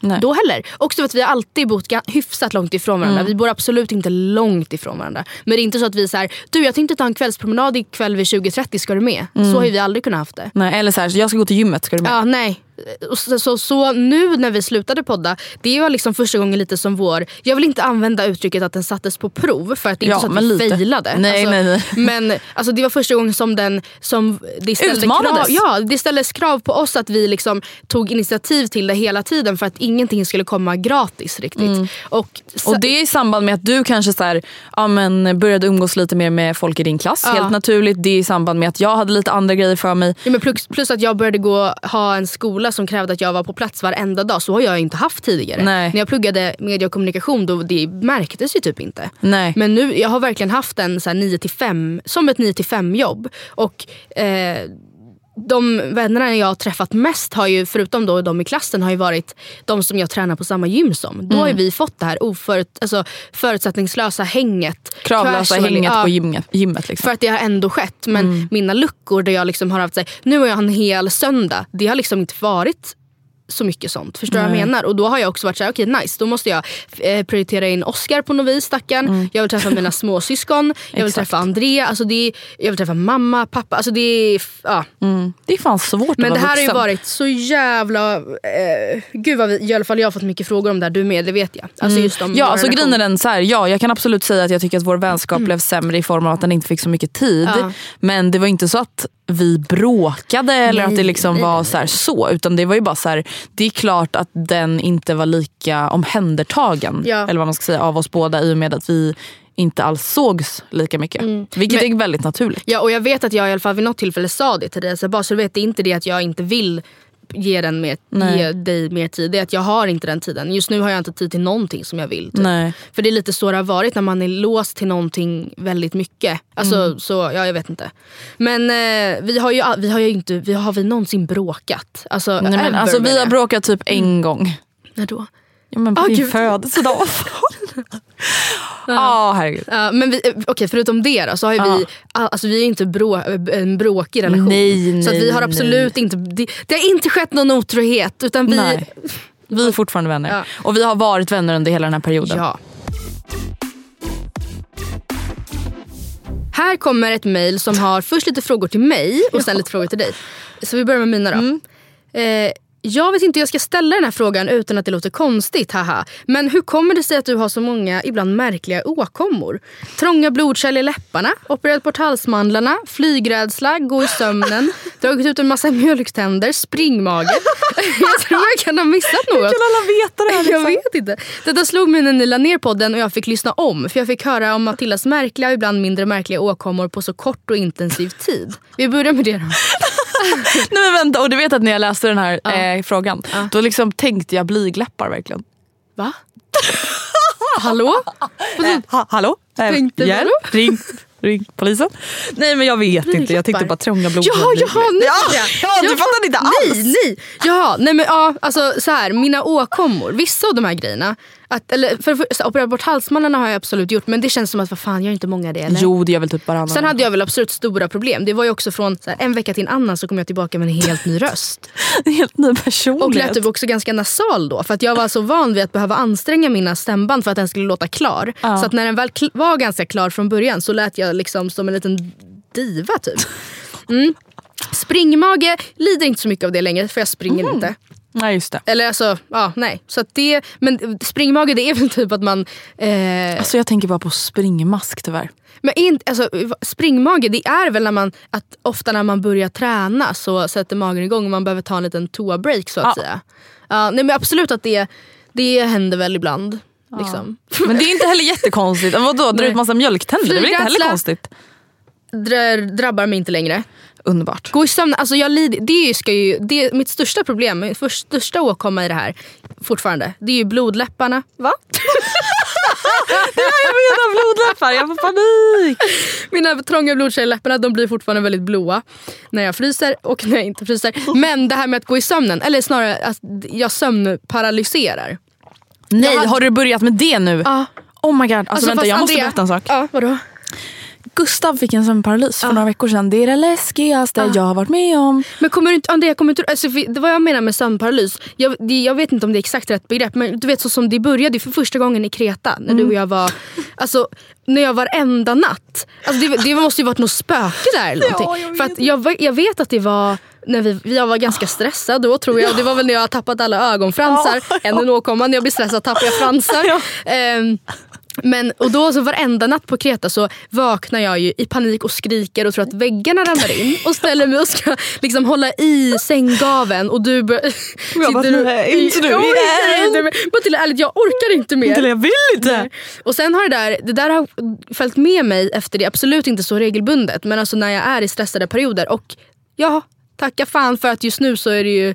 Nej. då heller. Också för att vi har alltid bott hyfsat långt ifrån varandra. Mm. Vi bor absolut inte långt ifrån varandra. Men det är inte så att vi är så här, du jag tänkte ta en kvällspromenad ikväll vid 20.30, ska du med? Mm. Så har vi aldrig kunnat haft det. Nej, eller så här, jag ska gå till gymmet, ska du med? Ja, nej. Och Så, så, så nu när vi slutade podda, det var liksom första gången lite som vår... Jag vill inte använda uttrycket att den sattes på prov för att det är Ja, inte så att vi lite. failade. Nej, alltså, nej, nej. (laughs) Men alltså, det var första gången som den som det ställde Utmanades. krav, ja, det ställdes krav på oss att vi liksom tog initiativ till det hela tiden för att ingenting skulle komma gratis riktigt. Och, så, Och det är i samband med att du kanske så här, ja, men började umgås lite mer med folk i din klass. Ja. Helt naturligt. Det är i samband med att jag hade lite andra grejer för mig. Ja, men plus, plus att jag började gå, ha en skola som krävde att jag var på plats varenda dag. Så har jag inte haft tidigare. Nej. När jag pluggade media och kommunikation då det märktes ju typ inte. Nej. Men nu, jag har verkligen haft en så här 9 till 5, som ett 9 till 5 jobb. Och eh, de vännerna jag har träffat mest, har ju, förutom då de i klassen, har ju varit de som jag tränar på samma gym som. Då har ju vi fått det här oförut, alltså, förutsättningslösa hänget. Kravlösa hänget ja. på gymmet. gymmet liksom. För att det har ändå skett. Men mina luckor där jag liksom har haft sig, nu har jag en hel söndag. Det har liksom inte varit så mycket sånt. Förstår du vad jag menar? Och då har jag också varit såhär, okej nice, då måste jag eh, prioritera in Oscar på något vis, stackarn. Jag vill träffa mina (laughs) småsyskon, jag vill träffa André, alltså det är, jag vill träffa mamma, pappa. Alltså det är, ja. Mm. Det är fan svårt Men att det vara här har ju vuxen. varit så jävla... Eh, gud vad vi, i alla fall jag har fått mycket frågor om det här, du med, det vet jag. Alltså just om Ja, alltså grejen är den så här, ja, jag kan absolut säga att jag tycker att vår vänskap blev sämre i form av att den inte fick så mycket tid. Ja. Men det var inte så att vi bråkade eller Nej, att det liksom nej, var nej, så, här, så. Utan det var ju bara så här, det är klart att den inte var lika omhändertagen Ja. eller vad man ska säga, av oss båda i och med att vi inte alls sågs lika mycket. Vilket Mm. Men- är väldigt naturligt. Ja och jag vet att jag i alla fall vid något tillfälle sa det till dig. Så bara så du vet, det är inte det att jag inte vill ge, den mer, Nej. ge dig mer tid. Det är att jag har inte den tiden. Just nu har jag inte tid till någonting som jag vill. Typ. Nej. För det är lite så det har varit när man är låst till någonting väldigt mycket. Alltså Mm. så, ja jag vet inte. Men eh, vi har ju, vi har ju inte, vi har vi någonsin bråkat? Alltså, Nej, men, alltså, vi har bråkat typ en gång. När då? Ja, men på Ah, din gud. födelsedag. (laughs) (laughs) (laughs) Ja, herregud. Ja, men vi, eh, okej, förutom det då, så har ju vi, all- alltså vi är inte brå, en bråkig relation. Nej, så att vi nej, har absolut inte, det, det har inte skett någon otrohet. Utan vi, Nej. Vi är fortfarande vänner. Ja. Och vi har varit vänner under hela den här perioden. Ja. Här kommer ett mail som har först lite frågor till mig och sen lite frågor till dig. Så vi börjar med mina då. Mm. Eh, jag vet inte hur jag ska ställa den här frågan utan att det låter konstigt, haha. Men hur kommer det sig att du har så många, ibland märkliga åkommor? Trånga blodkärl i läpparna, opererat bort halsmandlarna, flygrädsla, gå i sömnen, (laughs) dragit ut en massa mjölktänder, springmage. (laughs) jag tror jag kan ha missat något. Kan alla veta det här? Liksom? Jag vet inte. Detta slog mig när ni la ner podden och jag fick lyssna om. För jag fick höra om Matildas märkliga och ibland mindre märkliga åkommor på så kort och intensiv tid. Vi börjar med det då. (laughs) (laughs) Nej men vänta, och du vet att när jag läste den här eh, frågan, då liksom tänkte jag blygläppar verkligen. Va? (laughs) Hallå? Ha, hallå? Eh, Tänkte hjälp? Ring, ring polisen? Nej men jag vet inte, jag tänkte bara trånga blod. Jaha, jaha, nu ja, fattar jag. ja, du Jag fattade inte alls. Nej, nej. Jaha, nej men ja, alltså så här, mina åkommor, vissa av de här grejerna. Att, eller, för, för, operera bort halsmandlarna har jag absolut gjort men det känns som att vad fan gör inte många det eller? Jo det gör väl typ varannan. Sen hade jag väl absolut stora problem. Det var ju också från här, en vecka till en annan så kom jag tillbaka med en helt ny röst. (laughs) en helt ny Och personlighet. lät typ också ganska nasal då. För att jag var så van vid att behöva anstränga mina stämband för att den skulle låta klar. Ja. Så att när den väl var ganska klar från början så lät jag liksom som en liten diva typ. (laughs) Mm. Springmage, lider inte så mycket av det längre för jag springer Mm. inte. Nej just det. Eller alltså, ja nej. Så att det, men springmage det är väl typ att man... Eh, Alltså jag tänker bara på springmask tyvärr. men inte, alltså, springmage det är väl när man, att ofta när man börjar träna så sätter magen igång och man behöver ta en liten toa-break så att Ja. säga. Ja, nej, men absolut att det, det händer väl ibland. Liksom. Men det är inte heller jättekonstigt. Vadå, dra ut massa mjölktänder? Det är väl inte heller konstigt? Drar, drabbar mig inte längre. Underbart. Gå i sömn, alltså jag lider, det ska ju, det är mitt största problem, min för, största åkomma i det här fortfarande, det är ju blodläpparna. Va? (laughs) Jag menar blodläppar, jag får panik. Mina trånga blodkärl i läpparna de blir fortfarande väldigt blåa när jag fryser och när jag inte fryser. Men det här med att gå i sömnen, eller snarare att jag sömnparalyserar. Nej, hade- har du börjat med det nu? Ja. Oh my god, alltså, vänta fast jag måste Andrea- berätta en sak. Ja, vadå? Gustav fick en sömnparalys för några veckor sedan. Det är det läskigaste jag har varit med om. Men kommer du inte, Andrea, kommer inte, alltså, det var jag menar med sömnparalys. Jag, det, jag vet inte om det är exakt rätt begrepp men du vet så som det började för första gången i Kreta när du och jag var, alltså när jag varenda natt. Alltså, det, det måste ju varit något spöke där eller någonting. för att jag, jag vet att det var när vi, jag var ganska stressad då tror jag. Det var väl när jag har tappat alla ögonfransar. Ännu en åkomma. När jag blir stressad tappar jag fransar. (laughs) Ehm, men, och då så varenda natt på Kreta så vaknar jag ju i panik och skriker och tror att väggarna ramlar in och ställer mig och ska liksom hålla i sänggaven och du bör, Jag bara, inte nu jag orkar igen. inte. Matilda ärligt jag orkar inte mer. Jag vill inte. Nej. Och sen har det där, det där har följt med mig efter det, absolut inte så regelbundet men alltså när jag är i stressade perioder och ja, tacka fan för att just nu så är det ju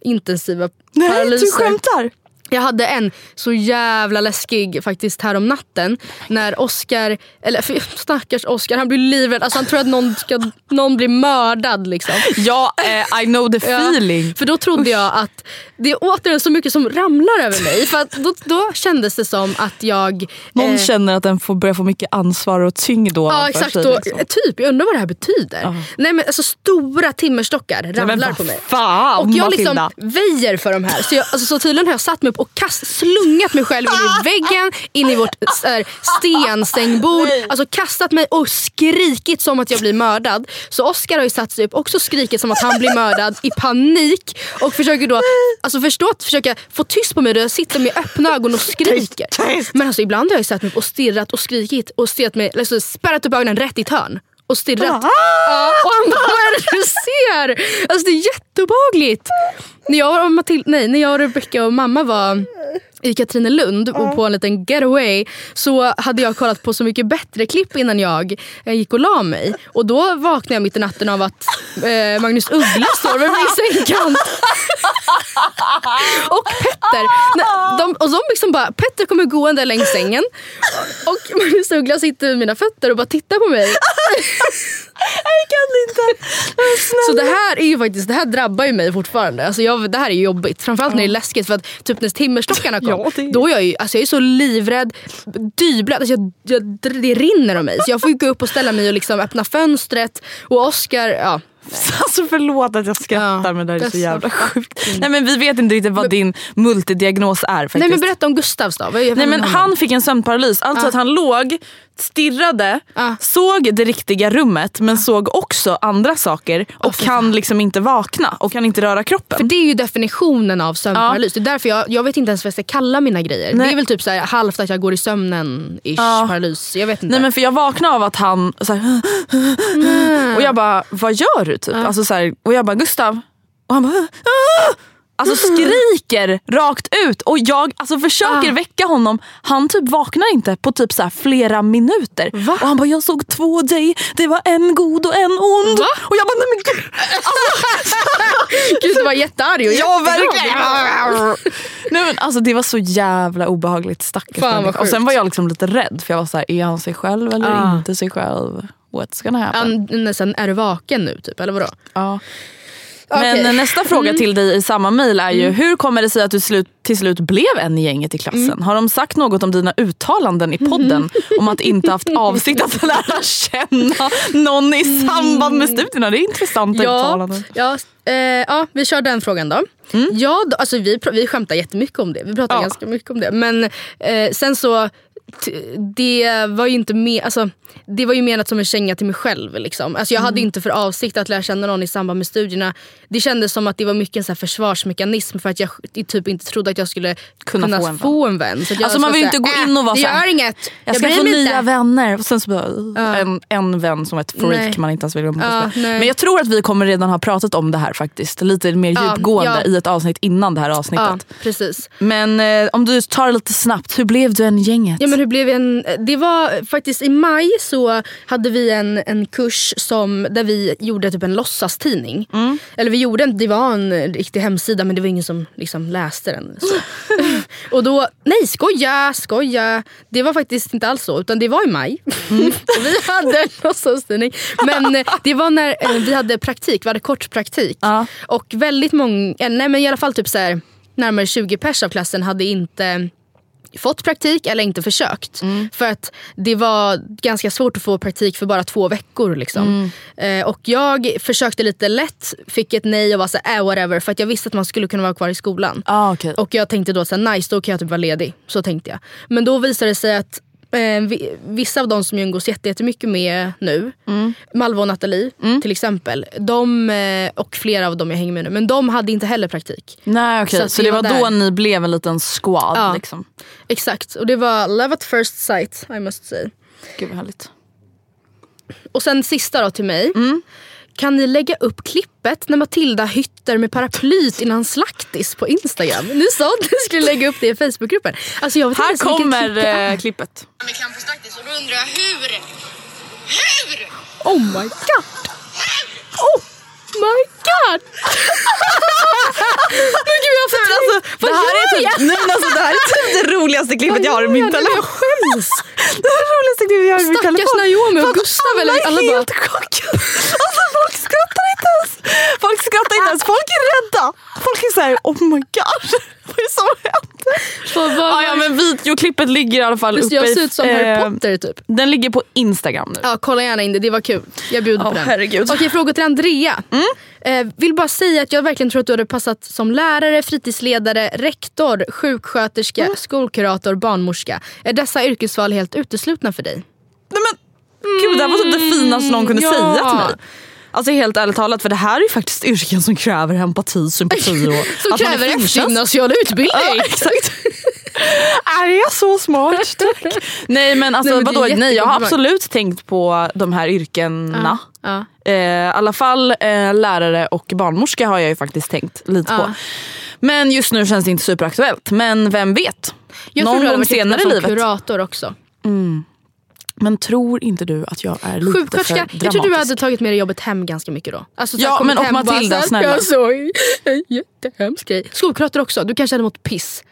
intensiva Nej, paralyser. du skämtar. Jag hade en så jävla läskig faktiskt här om natten när Oscar, eller för, stackars Oscar, han blir livrädd. Alltså han tror att någon, ska, någon blir mördad liksom. Ja, eh, I know the Ja, feeling. För då trodde jag att det är återigen så mycket som ramlar över mig. För att då, då kändes det som att jag... Någon eh, känner att den får börja få mycket ansvar och tyngd då. Ja exakt, sig, och, liksom. typ. Jag undrar vad det här betyder. Nej men alltså Stora timmerstockar ramlar vad på mig. fan, och jag liksom Matilda. väjer för de här. Så, jag, alltså, så tydligen har jag satt mig upp och kast, slungat mig själv in i (laughs) väggen, in i vårt här, stensängbord. Alltså kastat mig och skrikit som att jag blir mördad. Så Oscar har ju satt sig upp och också skrikit som att han blir mördad i panik. Och försöker då alltså förstå att försöka få tyst på mig då jag sitter med öppna ögon och skriker. Men alltså ibland har jag satt mig upp och stirrat och skrikit och stirrat mig, alltså, spärrat upp ögonen rätt i ett hörn. Och stirrat. Ja, och han bara, vad är det du ser? Alltså det är jätteobehagligt. När jag, och Matil- nej, när jag och Rebecca och mamma var i Katrinelund och på en liten getaway så hade jag kollat på Så mycket bättre klipp innan jag eh, gick och la mig. Och då vaknade jag mitt i natten av att eh, Magnus Uggla står vid min sängkant. och Petter. De, och de liksom bara, Petter kommer gående längs sängen och Magnus Uggla sitter vid mina fötter och bara tittar på mig. Jag kan inte. Så det här är ju faktiskt, det här drabbar ju mig fortfarande. Alltså jag, det här är jobbigt. Framförallt när det är läskigt för att typ när timmerstockarna kom. Ja, är- Då är jag ju alltså jag är så livrädd, dyblöt. Alltså jag, jag, det rinner om mig. Så jag får gå upp och ställa mig och liksom öppna fönstret. Och Oscar, ja. (laughs) Alltså förlåt att jag skrattar Ja, men det här är så jävla sjukt. Nej men vi vet inte riktigt vad din multidiagnos är faktiskt. Nej men berätta om Gustavs då. Nej men han fick en sömnparalys, alltså Ja. att han låg, stirrade, Ja. såg det riktiga rummet men såg också andra saker och fy kan liksom inte vakna och kan inte röra kroppen. För det är ju definitionen av sömnparalys. Det är därför jag, jag vet inte ens vad jag ska kalla mina grejer. Nej. Det är väl typ så här, halvt att jag går i sömnen ish Ja. paralys. Jag vet inte. Nej men för jag vaknade av att han så här, och jag bara vad gör du typ? Alltså, så här, och jag bara Gustav och han bara "Ah!" Alltså (laughs) skriker rakt ut och jag alltså, försöker Ah. väcka honom. Han typ vaknar inte på typ så flera minuter. Va? Och han bara jag såg två dig, det var en god och en ond. Va? Och jag bara nej men gud. (laughs) Gud du var jättearg och Ja verkligen. Nej, men, alltså, det var så jävla obehagligt stackars Fan. Och sen var jag liksom lite rädd för jag var så här, är han sig själv eller Ah. inte sig själv? What's gonna happen? nästan, är du vaken nu typ eller vadå? Ja. Men Okej. nästa fråga till dig i samma mejl är ju, hur kommer det sig att du slut, till slut blev en i gänget i klassen? Har de sagt något om dina uttalanden i podden (laughs) om att inte haft avsikt att lära känna någon i samband med studierna? Det är intressanta Ja, uttalanden. ja, eh, ja, vi kör den frågan då. Ja, då, alltså vi, vi skämtar jättemycket om det. Vi pratar Ja. ganska mycket om det. Men eh, sen så, det var ju inte med, alltså, det var ju menat som en känga till mig själv. Liksom. Alltså, jag hade inte för avsikt att lära känna någon i samband med studierna. Det kändes som att det var mycket en försvarsmekanism för att jag typ inte trodde att jag skulle Kunna kunna, få en vän. få en vän. Så Alltså, man vill ju inte gå in och vara det så här, gör inget. Jag ska få nya inte. vänner. Och sen så bara, en, en vän som ett freak Nej. man inte ens vill umgås Ja, med. nej. Men jag tror att vi kommer redan ha pratat om det här faktiskt. Lite mer djupgående ja. i ett avsnitt innan det här avsnittet. precis. Men eh, om du tar det lite snabbt, hur blev du en gänget? Ja, men hur blev en, det var faktiskt i maj så hade vi en, en kurs som, där vi gjorde typ en låtsastidning. Eller vi gjorde en, det var en riktig hemsida men det var ingen som liksom läste den. (laughs) Och då, nej skoja, skoja. Det var faktiskt inte alls så utan det var i maj. (laughs) och vi hade en låtsastidning. Men eh, det var när eh, vi hade praktik, vi hade kort praktik. Ja. Och väldigt många, eh, nej men i alla fall typ så här, närmare 20 pers av klassen hade inte fått praktik eller inte försökt. För att det var ganska svårt att få praktik för bara två veckor. Liksom. Eh, och jag försökte lite lätt, fick ett nej och var såhär, äh, whatever. För att jag visste att man skulle kunna vara kvar i skolan. Ah, okay. Och jag tänkte då såhär, nice då kan jag typ vara ledig. Så tänkte jag. Men då visade det sig att vissa av de som jag umgås jätte- jättemycket med nu, Malva och Nathalie till exempel. De, eh, och flera av dem jag hänger med nu. Men de hade inte heller praktik. Nej okej, Så så, det var var då ni blev en liten squad Ja. liksom. Exakt, och det var love at first sight I must say. Gud vad härligt. Och sen sista då till mig. Kan ni lägga upp klippet när Matilda hytter med paraplyt innan slaktis på Instagram? Ni sa att ni skulle lägga upp det i Facebookgruppen. Alltså jag vet Här inte kommer eh, klippet. med kamp och slaktis och då undrar jag hur? Hur? Oh my god! Oh my god! (laughs) men gud jag får Alltså, Vad det, här är gör typ, jag? nej, alltså, det här är typ det roligaste klippet jag har i min Jag telefon. skäms! (laughs) Det är det roligaste klippet jag har i min Stackars telefon. Naomi och Gustav, alla är helt chockade. (laughs) Alltså folk skrattar inte ens. Folk skrattar inte ens. Folk är rädda. Folk är såhär, oh my god. (laughs) Vad är det som händer? Ah, ja, men videoklippet ligger i alla fall Visst, uppe jag ser ut som Harry eh, Potter typ. Den ligger på Instagram nu. Ja, kolla gärna in det. Det var kul. Jag bjuder Åh, på den. herregud. Mm. Okej, frågor till Andrea. Eh, vill bara säga att jag verkligen tror att du hade passat som lärare, fritidsledare, rektor, sjuksköterska, Mm. skolkurator, barnmorska. Är dessa yrkesval helt uteslutna för dig? Nej, men, Gud, det här var typ det finaste någon kunde ja. säga till mig. Alltså helt ärligt talat, för det här är ju faktiskt yrken som kräver empati, sympati och (laughs) Som att kräver eftergymnasial utbildning. Ja, exakt. (laughs) är jag så smart? (laughs) Tack. Nej men alltså Nej, men vadå? Nej, jag har absolut tänkt på de här yrkena. Ja. Eh, I alla fall eh, lärare och barnmorska har jag ju faktiskt tänkt lite Ja. på. Men just nu känns det inte superaktuellt. Men vem vet? Jag Någon tror du gång senare i jättebra som livet. kurator också. Men tror inte du att jag är lite för jag tror du dramatisk? hade tagit med dig jobbet hem ganska mycket då. Alltså, så Ja, men och hem bara Matilda, här, snälla. Jag såg en jättehemsk grej. Skolkurator också, du kanske hade mått piss.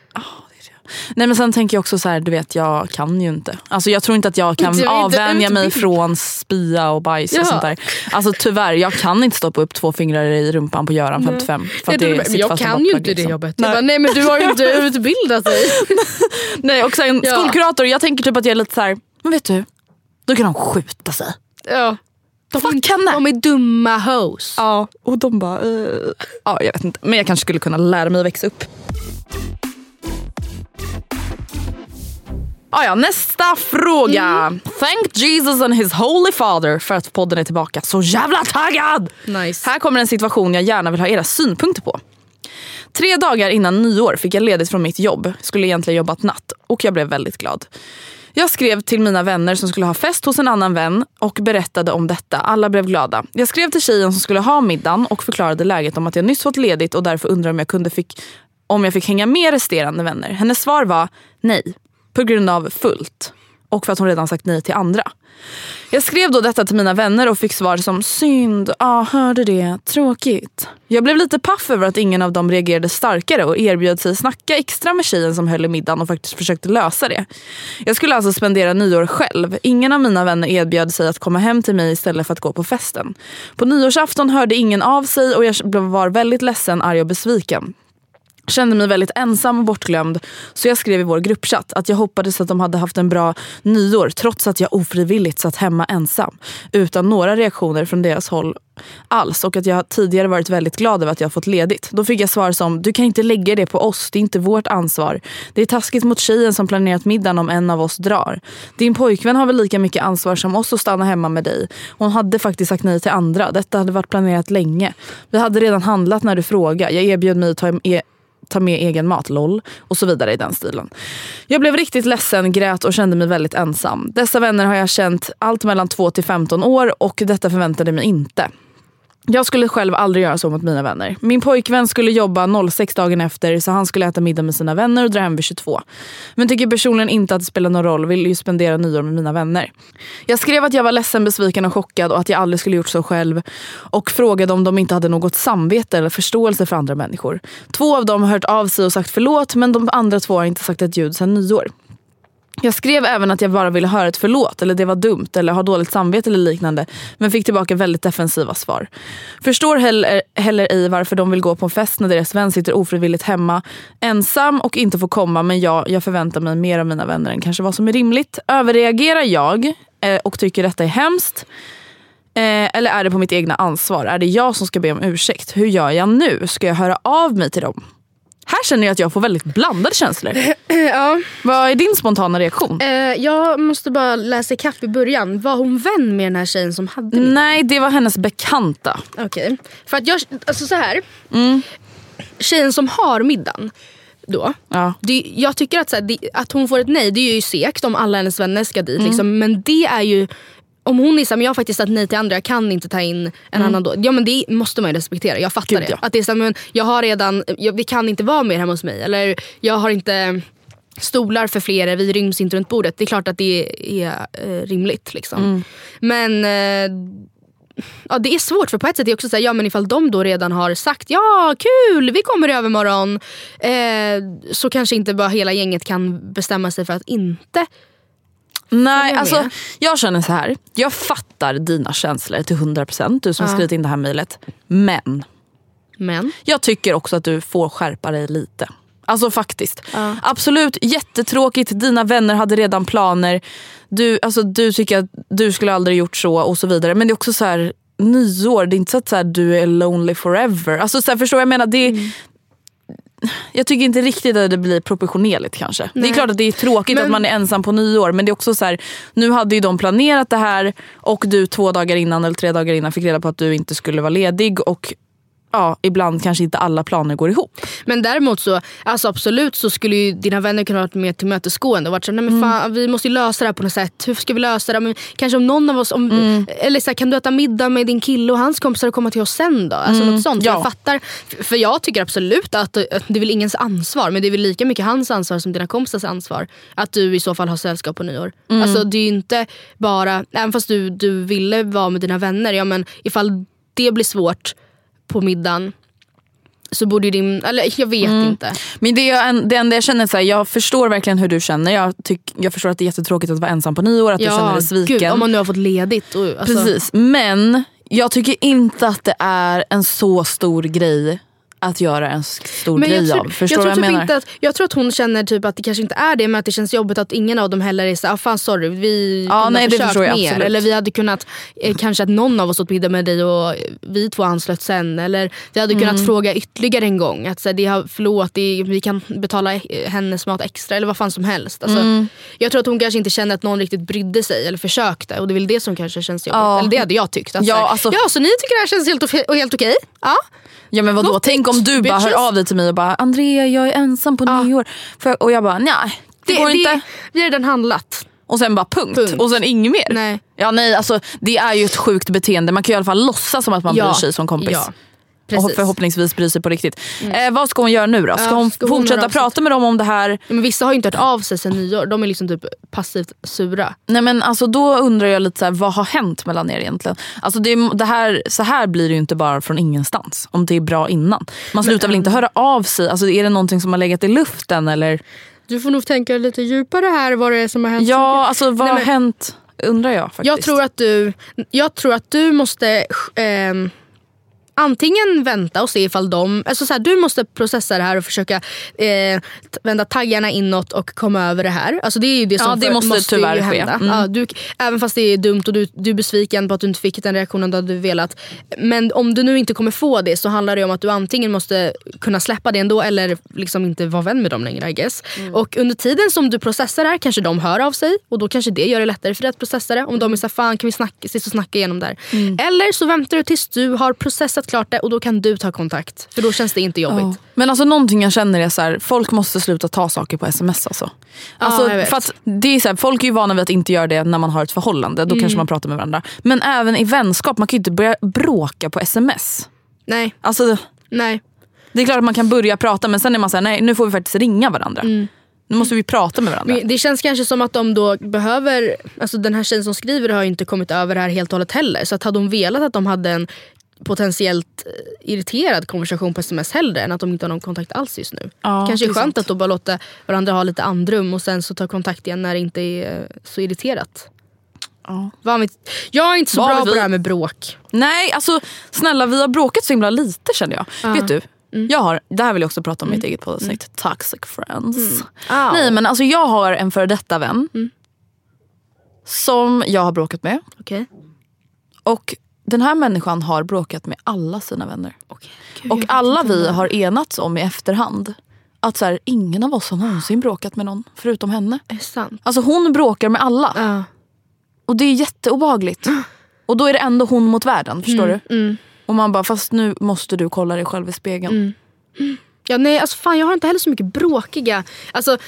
Nej men sen tänker jag också så här, du vet jag kan ju inte. Alltså jag tror inte att jag kan inte avvänja mig utbildad. från spya och bajs Ja. och sånt där. Alltså tyvärr, jag kan inte stoppa upp två fingrar i rumpan på Göran 55. För Jag, att det tror- men jag kan ju inte det liksom. jobbet. Nej. Jag bara, nej men du har ju inte (laughs) utbildat dig. Nej och sen Ja. skolkurator, jag tänker typ att jag är lite så här, men vet du, då kan de skjuta sig. Ja. De, Fuck henne. de är dumma hoes. Ja, och de bara, eh, ja jag vet inte. Men jag kanske skulle kunna lära mig att växa upp. Ah, ja, nästa fråga. Mm. Thank Jesus and his holy father för att podden är tillbaka. Så jävla taggad! Nice. Här kommer en situation jag gärna vill ha era synpunkter på. Tre dagar innan nyår fick jag ledigt från mitt jobb. Skulle egentligen jobbat natt och jag blev väldigt glad. Jag skrev till mina vänner som skulle ha fest hos en annan vän och berättade om detta. Alla blev glada. Jag skrev till tjejen som skulle ha middagen och förklarade läget om att jag nyss fått ledigt och därför undrar om jag kunde fick, om jag fick hänga med resterande vänner. Hennes svar var nej, på grund av fullt och för att hon redan sagt nej till andra. Jag skrev då detta till mina vänner och fick svar som synd, ja hörde det, tråkigt. Jag blev lite paff över att ingen av dem reagerade starkare och erbjöd sig snacka extra med tjejen som höll i middagen och faktiskt försökte lösa det. Jag skulle alltså spendera nyår själv. Ingen av mina vänner erbjöd sig att komma hem till mig istället för att gå på festen. På nyårsafton hörde ingen av sig och jag var väldigt ledsen, arg och besviken kände mig väldigt ensam och bortglömd så jag skrev i vår gruppchatt att jag hoppades att de hade haft en bra nyår trots att jag ofrivilligt satt hemma ensam utan några reaktioner från deras håll alls och att jag tidigare varit väldigt glad över att jag fått ledigt. Då fick jag svar som du kan inte lägga det på oss, det är inte vårt ansvar. Det är taskigt mot tjejen som planerat middagen om en av oss drar. Din pojkvän har väl lika mycket ansvar som oss att stanna hemma med dig. Hon hade faktiskt sagt nej till andra. Detta hade varit planerat länge. Vi hade redan handlat när du frågade. Jag erbjöd mig att ta ta med egen mat, LOL och så vidare i den stilen. Jag blev riktigt ledsen, grät och kände mig väldigt ensam. Dessa vänner har jag känt allt mellan 2 till 15 år och detta förväntade mig inte. Jag skulle själv aldrig göra så mot mina vänner. Min pojkvän skulle jobba 06 dagen efter så han skulle äta middag med sina vänner och dra hem vid 22. Men tycker personligen inte att det spelar någon roll, vill ju spendera nyår med mina vänner. Jag skrev att jag var ledsen, besviken och chockad och att jag aldrig skulle gjort så själv. Och frågade om de inte hade något samvete eller förståelse för andra människor. Två av dem har hört av sig och sagt förlåt men de andra två har inte sagt ett ljud sedan nyår. Jag skrev även att jag bara ville höra ett förlåt eller det var dumt eller har dåligt samvete eller liknande. Men fick tillbaka väldigt defensiva svar. Förstår heller, eh, heller ej varför de vill gå på en fest när deras vän sitter ofrivilligt hemma ensam och inte får komma. Men ja, jag förväntar mig mer av mina vänner än kanske vad som är rimligt. Överreagerar jag eh, och tycker detta är hemskt? Eh, eller är det på mitt egna ansvar? Är det jag som ska be om ursäkt? Hur gör jag nu? Ska jag höra av mig till dem? Här känner jag att jag får väldigt blandade känslor. (clears throat) ja. Vad är din spontana reaktion? Eh, jag måste bara läsa ikapp i början. Var hon vän med den här tjejen som hade middag? Nej, det var hennes bekanta. Okej. För att jag, alltså så här. Mm. Tjejen som har middagen. Då, Ja. det, jag tycker att, så här, det, att hon får ett nej det är ju segt om alla hennes vänner ska dit. Mm. Liksom. Men det är ju om hon är såhär, men jag har faktiskt sagt nej till andra, jag kan inte ta in en annan då. Ja men det måste man ju respektera, jag fattar Mm. Gud, det. ja. Att det är så här, men jag har redan, jag, vi kan inte vara mer hemma hos mig. Eller jag har inte stolar för flera, vi ryms inte runt bordet. Det är klart att det är eh, rimligt. Liksom. Mm. Men eh, ja, det är svårt för på ett sätt är det också såhär, ja men ifall de då redan har sagt ja kul vi kommer i övermorgon. Eh, så kanske inte bara hela gänget kan bestämma sig för att inte Nej, alltså med. jag känner så här. Jag fattar dina känslor till 100% du som Ja. skrivit in det här mejlet. Men Men jag tycker också att du får skärpa dig lite. Alltså faktiskt. Ja. Absolut, jättetråkigt. Dina vänner hade redan planer. Du, alltså, du tycker att du skulle aldrig gjort så och så vidare. Men det är också så här nyår, det är inte så att så här, du är lonely forever. Alltså, så här, förstår jag menar? Det Mm. Jag tycker inte riktigt att det blir proportionerligt kanske. Det Nej. är klart att det är tråkigt Men- att man är ensam på nyår men det är också så här, nu hade ju de planerat det här och du två dagar innan eller tre dagar innan fick reda på att du inte skulle vara ledig och ja, ibland kanske inte alla planer går ihop. Men däremot så, alltså absolut så skulle ju dina vänner kunna varit mer tillmötesgående och varit så nej men fan, vi måste ju lösa det här på något sätt. Hur ska vi lösa det? Men kanske om någon av oss, om, eller så här, kan du äta middag med din kille och hans kompisar och komma till oss sen då? Alltså något sånt. Ja. Jag fattar, för jag tycker absolut att det är väl ingens ansvar men det är väl lika mycket hans ansvar som dina kompisars ansvar. Att du i så fall har sällskap på nyår. Alltså det är ju inte bara, även fast du, du ville vara med dina vänner, ja men ifall det blir svårt på middagen så borde din, eller jag vet inte. Men det, är en, det enda jag känner, så här, jag förstår verkligen hur du känner. Jag, tyck, jag förstår att det är jättetråkigt att vara ensam på nyår, att du känner dig sviken. Gud, om man nu har fått ledigt. Och, alltså, Precis, men jag tycker inte att det är en så stor grej att göra en stor Men grej tror, av. Förstår jag, du tror vad jag typ menar? inte att, jag tror att hon känner typ att det kanske inte är det men att det känns jobbigt att ingen av dem heller är såhär, ah, fan sorry vi Ja, kunde nej, ha försökt jag mer. absolut. Eller vi hade kunnat, eh, kanske att någon av oss åt middag med dig och vi två anslöt sen. Eller vi hade Mm. kunnat fråga ytterligare en gång. Att så här, det har, förlåt, det, vi kan betala eh, hennes mat extra eller vad fan som helst. Alltså, Mm. Jag tror att hon kanske inte kände att någon riktigt brydde sig eller försökte och det är väl det som kanske känns jobbigt. Ja. Eller det hade jag tyckt. Att, Ja, alltså- ja, så ni tycker det här känns helt, helt okej? Ja. Ja men vadå, tänk om du bara hör av dig till mig och bara Andrea jag är ensam på nyår. För, och jag bara nej det, Det, går det, inte. vi har redan handlat. Och sen bara punkt. Punkt. Och sen inget mer. Nej. Ja nej alltså det är ju ett sjukt beteende. Man kan i alla fall låtsas som att man bryr sig som kompis. Ja, och precis. förhoppningsvis bry sig på riktigt. Eh, vad ska hon göra nu då? Ska Ja, hon ska hon fortsätta sig prata med dem om det här? Ja, Men vissa har ju inte hört av sig sen nyår. De är liksom typ passivt sura. Nej men alltså då undrar jag lite så här, vad har hänt mellan er egentligen? Alltså det, är- det här, så här blir det ju inte bara från ingenstans. Om det är bra innan. Man slutar väl inte höra av sig? Alltså är det någonting som har legat i luften eller? Du får nog tänka lite djupare här vad det är som har hänt. Ja alltså vad Nej, har men- hänt? Undrar jag faktiskt. jag, tror att du, jag tror att du måste ehm, antingen vänta och se ifall de... Alltså så här, du måste processa det här och försöka eh, vända taggarna inåt och komma över det här. Alltså det är ju det Ja, som det för- måste tyvärr ju ske. hända. Mm. Ja, du, även fast det är dumt och du, du är besviken på att du inte fick den reaktionen du hade velat. Men om du nu inte kommer få det så handlar det om att du antingen måste kunna släppa det ändå eller liksom inte vara vän med dem längre I guess. Mm. Och under tiden som du processar det här kanske de hör av sig och då kanske det gör det lättare för dig att processa det. Om de är såhär, fan kan vi snacka, ses och snacka igenom det här. Mm. Eller så väntar du tills du har processat klart det och då kan du ta kontakt. För då känns det inte jobbigt. Ja. Men alltså någonting jag känner är så här, folk måste sluta ta saker på sms alltså. alltså vet. för att det är så här, folk är ju vana vid att inte göra det när man har ett förhållande. Då Mm. kanske man pratar med varandra. Men även i vänskap, man kan ju inte börja bråka på sms. Nej, Alltså, nej. det är klart att man kan börja prata men sen är man såhär, nej nu får vi faktiskt ringa varandra. Nu måste vi prata med varandra. Men det känns kanske som att de då behöver, alltså den här tjejen som skriver har ju inte kommit över det här helt och hållet heller. Så att hade hon velat att de hade en potentiellt eh, irriterad konversation på sms hellre än att de inte har någon kontakt alls just nu. Ja, Kanske är skönt sant. att då bara låta varandra ha lite andrum och sen så ta kontakt igen när det inte är eh, så irriterat. Ja. Jag är inte så Vad bra vet på vi? det här med bråk. Nej, alltså snälla vi har bråkat så himla lite känner jag. Vet du? Jag har, det här vill jag också prata om i mitt eget poddavsnitt. Toxic friends. Au. Nej men alltså jag har en före detta vän. Som jag har bråkat med. Okej. Och den här människan har bråkat med alla sina vänner. Okej. Gud, Och alla vi har enats om i efterhand att så här, ingen av oss har någonsin bråkat med någon förutom henne. Är sant? Alltså hon bråkar med alla. Ja. Och det är jätteobehagligt. Och då är det ändå hon mot världen. Förstår du? Och man bara, fast nu måste du kolla dig själv i spegeln. Ja, nej, alltså fan, jag har inte heller så mycket bråkiga... Alltså,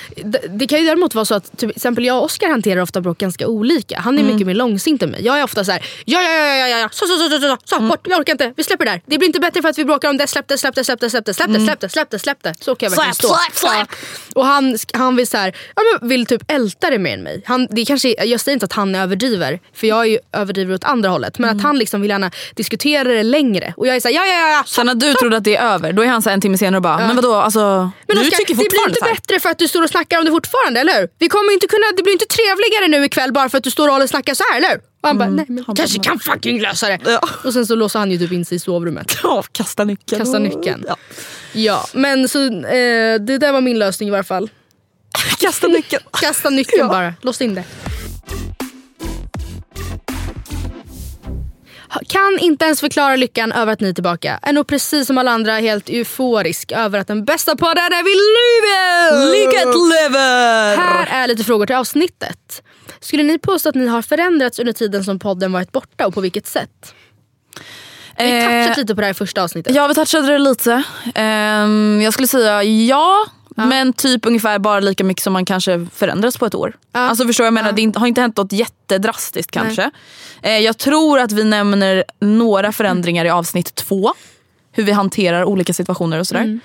det, kan ju däremot vara så att typ, till exempel jag och Oscar hanterar ofta bråk ganska olika. Han är mm. mycket mer långsint än mig. Jag är ofta så här, ja, ja, ja, ja, ja, ja. Så, så, så, så, så, så, mm. bort, jag orkar inte, vi släpper det där. Det blir inte bättre för att vi bråkar om det, släpp det, släpp det, släpp det, släpp det, släpp det, mm. släpp det, släpp det, släpp det. Så kan jag verkligen stå. Släpp, släpp, släpp. Och han, han vill, så här, ja, men vill typ älta det mer än mig. Han, det kanske, jag säger inte att han överdriver, för jag är ju överdriver åt andra hållet. Men att mm. han liksom vill gärna diskutera det längre. Och jag är så här, ja, ja, ja, ja. Så när du trodde att det är över, då är han så en timme senare och bara, men vadå, alltså, Men du Oskar, tycker det blir fortfarande inte bättre för att du står och snackar om det fortfarande, eller hur? Vi kommer inte kunna, det blir inte trevligare nu ikväll bara för att du står och och snackar så här, eller hur? Och han bara, nej men kanske bara, kan fucking lösa det. Ja. Och sen så låser han ju typ in sig i sovrummet. (laughs) Ja, kasta nyckeln. Kasta nyckeln. Ja. Ja, men så eh, det där var min lösning i varje fall. (laughs) Kasta nyckeln. Kasta nyckeln bara, lås in det. Kan inte ens förklara lyckan över att ni är tillbaka. Är nog precis som alla andra helt euforisk över att den bästa podden är vid livet! Lyckat lever! Här är lite frågor till avsnittet. Skulle ni påstå att ni har förändrats under tiden som podden varit borta och på vilket sätt? Vi har touchat lite på det här i första avsnittet. Eh, Ja, vi touchade det lite. Ehm, jag skulle säga ja, men typ ungefär bara lika mycket som man kanske förändras på ett år. Ja. Alltså förstår jag menar, det inte- har inte hänt något jättedrastiskt kanske. Eh, jag tror att vi nämner några förändringar i avsnitt två. Hur vi hanterar olika situationer och sådär. Mm.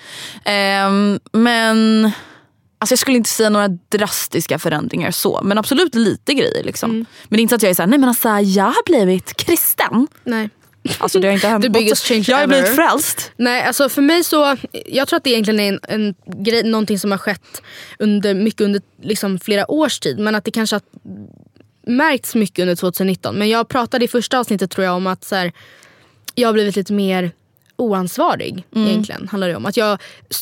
Ehm, men Alltså jag skulle inte säga några drastiska förändringar så, men absolut lite grejer. Liksom. Mm. Men det är inte så att jag är såhär, nej men alltså jag har blivit kristen. Nej. Alltså det har inte hänt The biggest change Jag har blivit frälst. Nej, alltså för mig så, jag tror att det egentligen är en, en grej, någonting som har skett under, mycket under liksom flera års tid. Men att det kanske har märkts mycket under 2019. Men jag pratade i första avsnittet tror jag om att så här, jag har blivit lite mer oansvarig egentligen. Handlar det om. Att jag,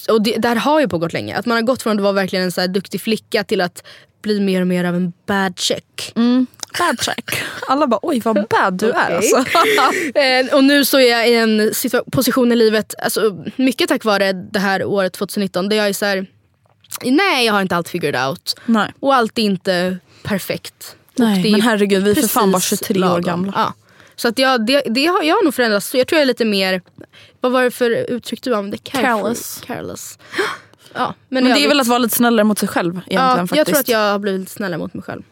och det där har ju pågått länge. Att man har gått från att vara verkligen en så här duktig flicka till att bli mer och mer av en bad chick. Bad check. Alla bara oj vad bad du är alltså. (laughs) Eh, och nu så är jag i en position i livet, alltså, mycket tack vare det här året 2019, där jag är så här. nej jag har inte allt figured out. Nej. Och allt är inte perfekt. Nej, men herregud, vi är för fan bara precis 23 år lagom. gamla. Ja. Så att jag, det, det har jag har nog förändrats. Så jag tror jag är lite mer, vad var det för uttryck du använde? Careless. Careless. (gasps) Ja, men Men det är väl att vara lite snällare mot sig själv egentligen ja, faktiskt. Jag tror att jag har blivit snällare mot mig själv.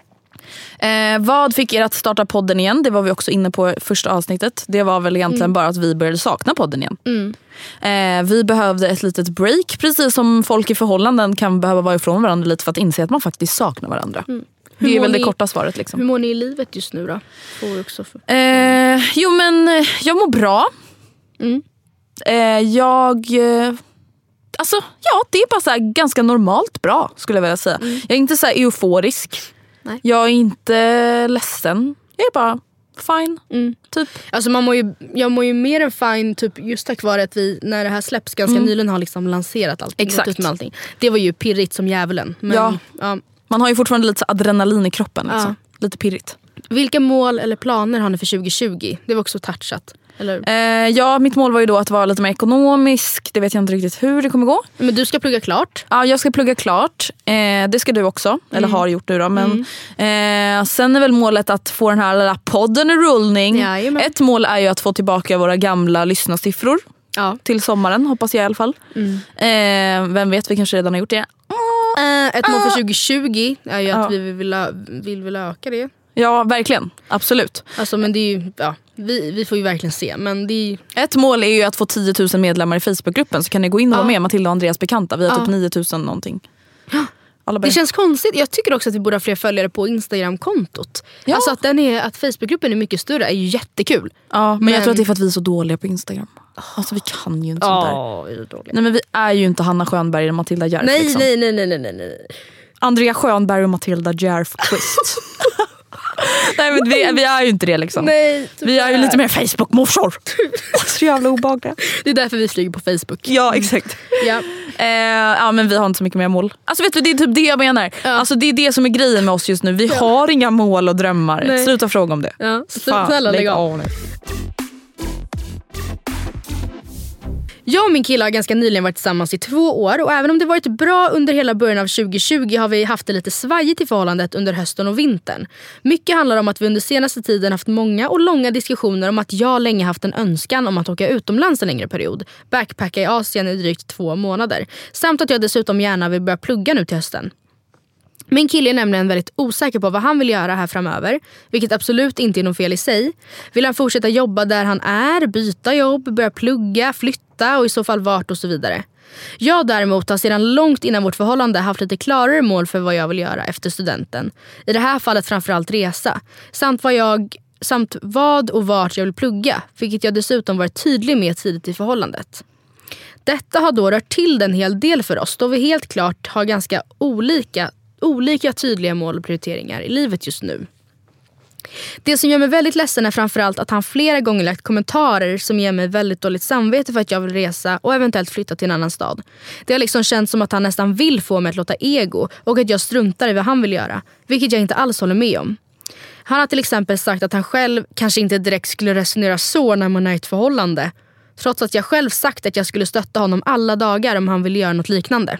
Eh, vad fick er att starta podden igen? Det var vi också inne på i första avsnittet. Det var väl egentligen Mm. bara att vi började sakna podden igen. Eh, vi behövde ett litet break. Precis som folk i förhållanden kan behöva vara ifrån varandra lite för att inse att man faktiskt saknar varandra. Hur Det är väl det ni- korta svaret. Liksom. Hur mår ni i livet just nu då? Får också för... Eh, jo men eh, jag mår bra. Mm. Eh, jag... Eh, alltså ja, det är bara ganska normalt bra skulle jag vilja säga. Jag är inte så här euforisk. Nej. Jag är inte ledsen. Jag är bara fine. Mm. Typ. Alltså man mår ju, jag mår ju mer än fine typ, just tack vare att vi när det här släpps ganska nyligen har liksom lanserat allting. Exakt. ut med allting. Det var ju pirrigt som djävulen. Men, Ja. ja. Man har ju fortfarande lite adrenalin i kroppen. Liksom. Ja. Lite pirrigt. Vilka mål eller planer har ni för 2020? Det var också touchat. Eller? Eh, ja, mitt mål var ju då att vara lite mer ekonomisk. Det vet jag inte riktigt hur det kommer gå. Men du ska plugga klart. Ja, jag ska plugga klart. Eh, det ska du också. Eller Mm. har gjort nu då. Men, eh, sen är väl målet att få den här lilla podden i rullning. Jajamän. Ett mål är ju att få tillbaka våra gamla lyssnarsiffror. Ja. Till sommaren hoppas jag i alla fall. Mm. Eh, vem vet, vi kanske redan har gjort det. Eh, ett mål för 2020 är ju att vi vill, vill, vill öka det. Ja, verkligen. Absolut. Alltså, men det är ju, ja, vi, vi får ju verkligen se. Men det är Ett mål är ju att få 10 000 medlemmar i Facebookgruppen så kan ni gå in och vara Ja. med Matilda och Andreas bekanta. Vi har Ja. typ 9 000 någonting. Bara, Det känns konstigt. Jag tycker också att vi borde ha fler följare på Instagram-kontot. Ja. Alltså att, den är, att Facebookgruppen är mycket större är ju jättekul. ja, men, jag men- tror att det är för att vi är så dåliga på Instagram. Alltså vi kan ju inte sånt där. Ja, vi är dåliga. Nej men vi är ju inte Hanna Schönberg eller Matilda Järf. Nej, liksom. nej, nej, nej, nej, nej. Andrea Schönberg och Matilda Järf twist. (laughs) (laughs) nej men vi, vi är ju inte det liksom. nej Vi är ju lite mer Facebook-morsor. (laughs) så jävla obehagliga. Det är därför vi flyger på Facebook. Ja exakt. Ja. Eh, ja men vi har inte så mycket mer mål. Alltså vet du det är typ det jag menar. Ja. Alltså det är det som är grejen med oss just nu. Vi har inga mål och drömmar. Nej. Sluta fråga om det. Ja, Fan, snälla lägg av. nu. Jag och min kille har ganska nyligen varit tillsammans i två år och även om det varit bra under hela början av 2020 har vi haft det lite svajigt i förhållandet under hösten och vintern. Mycket handlar om att vi under senaste tiden haft många och långa diskussioner om att jag länge haft en önskan om att åka utomlands en längre period. Backpacka i Asien i drygt två månader. Samt att jag dessutom gärna vill börja plugga nu till hösten. Min kille är nämligen väldigt osäker på vad han vill göra här framöver. Vilket absolut inte är något fel i sig. Vill han fortsätta jobba där han är, byta jobb, börja plugga, flytta och i så fall vart och så vidare. Jag däremot har sedan långt innan vårt förhållande haft lite klarare mål för vad jag vill göra efter studenten. I det här fallet framförallt resa. Samt vad, jag, samt vad och vart jag vill plugga. Vilket jag dessutom varit tydlig med tidigt i förhållandet. Detta har då rört till det en hel del för oss då vi helt klart har ganska olika, olika tydliga mål och prioriteringar i livet just nu. Det som gör mig väldigt ledsen är framförallt att han flera gånger lagt kommentarer som ger mig väldigt dåligt samvete för att jag vill resa och eventuellt flytta till en annan stad. Det har liksom känts som att han nästan vill få mig att låta ego och att jag struntar i vad han vill göra. Vilket jag inte alls håller med om. Han har till exempel sagt att han själv kanske inte direkt skulle resonera så när man är i ett förhållande. Trots att jag själv sagt att jag skulle stötta honom alla dagar om han ville göra något liknande.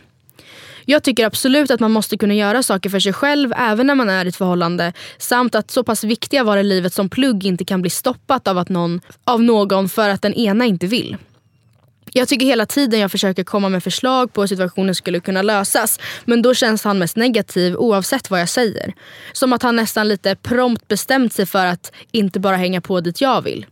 Jag tycker absolut att man måste kunna göra saker för sig själv även när man är i ett förhållande. Samt att så pass viktiga var i livet som plugg inte kan bli stoppat av, att någon, av någon för att den ena inte vill. Jag tycker hela tiden jag försöker komma med förslag på hur situationen skulle kunna lösas. Men då känns han mest negativ oavsett vad jag säger. Som att han nästan lite prompt bestämt sig för att inte bara hänga på dit jag vill.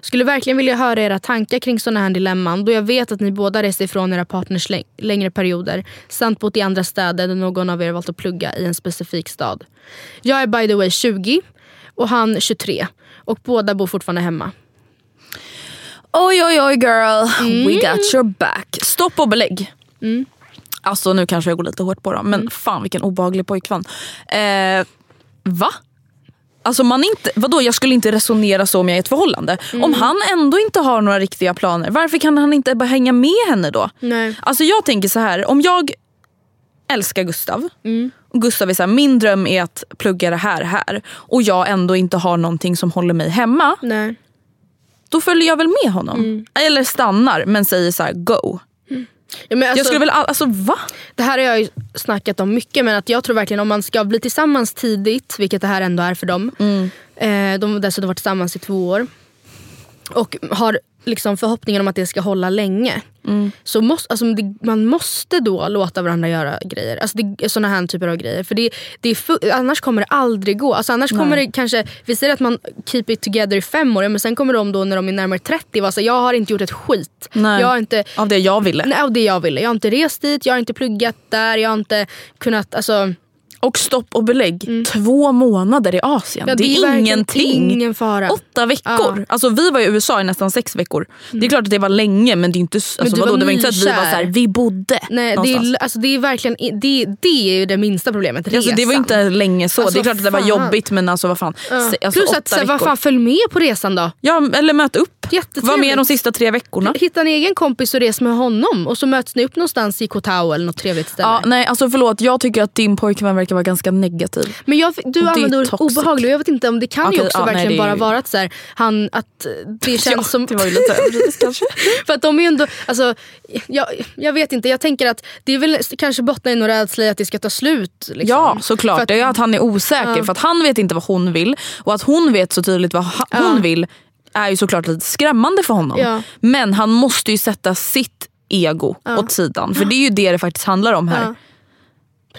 Skulle verkligen vilja höra era tankar kring sådana här dilemman då jag vet att ni båda rest ifrån era partners läng- längre perioder samt bott i andra städer där någon av er valt att plugga i en specifik stad. Jag är by the way 20 och han 23 och båda bor fortfarande hemma. Oj oj oj girl, we got your back. Stopp och belägg. Alltså nu kanske jag går lite hårt på dem men fan vilken obehaglig pojkvän. Eh, va? Alltså man inte, vadå jag skulle inte resonera så om jag är i ett förhållande. Om han ändå inte har några riktiga planer, varför kan han inte bara hänga med henne då? Nej. Alltså jag tänker så här, om jag älskar Gustav och Gustav är så här, min dröm är att plugga det här här och jag ändå inte har någonting som håller mig hemma. Nej. Då följer jag väl med honom. Eller stannar men säger så här: go. Ja, men alltså, jag skulle väl, all- alltså va? Det här har jag ju snackat om mycket men att jag tror verkligen om man ska bli tillsammans tidigt, vilket det här ändå är för dem. Eh, de har dessutom varit tillsammans i två år. Och har liksom förhoppningen om att det ska hålla länge. Så måste, alltså, det, man måste då låta varandra göra grejer. Alltså det, såna här typer av grejer. För det, det är annars kommer det aldrig gå. Alltså annars kommer det kanske, vi säger att man keep it together i fem år, men sen kommer de då när de är närmare 30 vara så jag har inte gjort ett skit. Nej. Jag har inte, Av det jag ville. Nej, av det jag ville. Jag har inte rest dit, jag har inte pluggat där, jag har inte kunnat... Alltså, Och stopp och belägg. Två månader i Asien. Ja, det, det är är ingenting. ingen fara. Åtta veckor. Ja. Alltså, vi var i USA i nästan sex veckor. Det är klart att det var länge men det är inte, alltså, du vadå, var det var inte så att vi var så här, vi bodde nej, det någonstans. är, alltså, det är verkligen det, det är ju det minsta problemet. Alltså, det var resan. inte länge så. Alltså, det är klart att det var jobbigt men alltså vad fan. Ja. Alltså, Plus att så vad fan, följ med på resan då. Ja, eller möt upp. Jättetrevligt. Var med de sista tre veckorna. Hitta en egen kompis och res med honom och så möts ni upp någonstans i Koh Tao eller något trevligt ställe. Ja, nej alltså förlåt, jag tycker att din pojkvän verkar vara ganska negativ. Men jag, du använder ordet obehaglig och jag vet inte om det kan ju Okej, också ja, nej, verkligen är bara ju- vara att, så här, han, att det (laughs) känns Ja, som... det var ju lite överdrivet kanske. (laughs) För att de är ju ändå, alltså, jag, jag vet inte, jag tänker att det är väl kanske bottnar i någon rädsla i att det ska ta slut. Liksom. Ja såklart, För att- det är att han är osäker Ja. för att han vet inte vad hon vill och att hon vet så tydligt vad hon vill är ju såklart lite skrämmande för honom. Ja. Men han måste ju sätta sitt ego Ja. åt sidan för det är ju det det faktiskt handlar om här.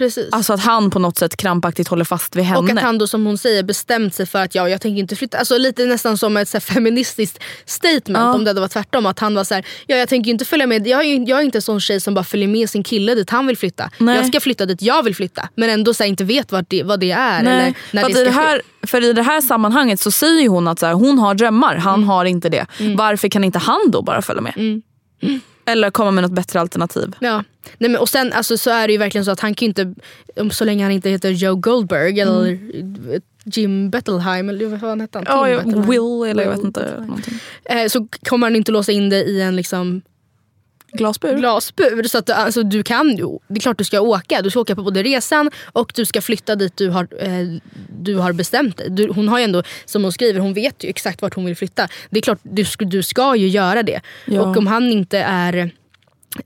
Precis. Alltså att han på något sätt krampaktigt håller fast vid henne. Och att han då som hon säger bestämt sig för att ja, jag tänker inte flytta. Alltså lite nästan som ett så här, feministiskt statement Ja. om det hade varit tvärtom. Att han var så här, ja jag tänker inte följa med. Jag är, jag är inte en sån tjej som bara följer med sin kille dit han vill flytta. Nej. Jag ska flytta dit jag vill flytta. Men ändå så här, inte vet vad det, vad det är. Nej, Eller när för, det det här, för i det här sammanhanget så säger hon att så här, hon har drömmar, han Mm. har inte det. Varför kan inte han då bara följa med? Eller komma med något bättre alternativ. Ja. Nej, men, och sen alltså, så är det ju verkligen så att han kan inte, så länge han inte heter Joe Goldberg eller Jim Bettelheim eller vad fan hette han? Ja. Will eller jag vet inte. Någonting. Eh, så kommer han inte låsa in det i en liksom Glasbur? glasbur. Så att, alltså, du kan ju, det är klart du ska åka. Du ska åka på både resan och du ska flytta dit du har, eh, du har bestämt dig. Du, hon har ju ändå, som hon skriver, hon vet ju exakt vart hon vill flytta. Det är klart du, du ska ju göra det. Ja. Och om han inte är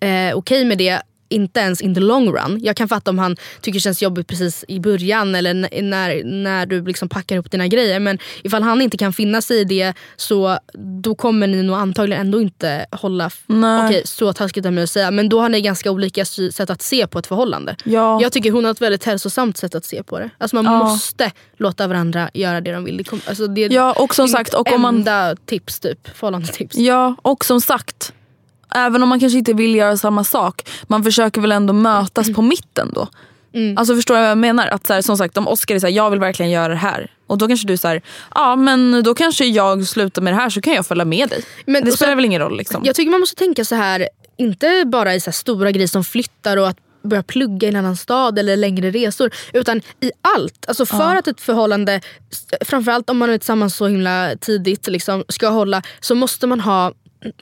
eh, okej med det inte ens in the long run. Jag kan fatta om han tycker det känns jobbigt precis i början eller när, när du liksom packar upp dina grejer. Men ifall han inte kan finna sig i det så då kommer ni nog antagligen ändå inte hålla... Okej, så taskigt av mig att säga. Men då har ni ganska olika sätt att se på ett förhållande. Ja. Jag tycker hon har ett väldigt hälsosamt sätt att se på det. Alltså man Ja. måste låta varandra göra det de vill. Det kom, alltså det, Ja, och som sagt, och om man- enda tips typ. Förhållande tips. Ja, och som sagt. Även om man kanske inte vill göra samma sak. Man försöker väl ändå mötas på mitten då. Mm. Alltså förstår du vad jag menar? Att så här, som sagt om Oscar är såhär, jag vill verkligen göra det här. Och då kanske du säger, ja men då kanske jag slutar med det här så kan jag följa med dig. Men- det spelar sen- väl ingen roll liksom. Jag tycker man måste tänka så här, inte bara i så stora grejer som flyttar och att börja plugga i en annan stad eller längre resor. Utan i allt. Alltså för att ett förhållande, framförallt om man är tillsammans så himla tidigt, liksom, ska hålla så måste man ha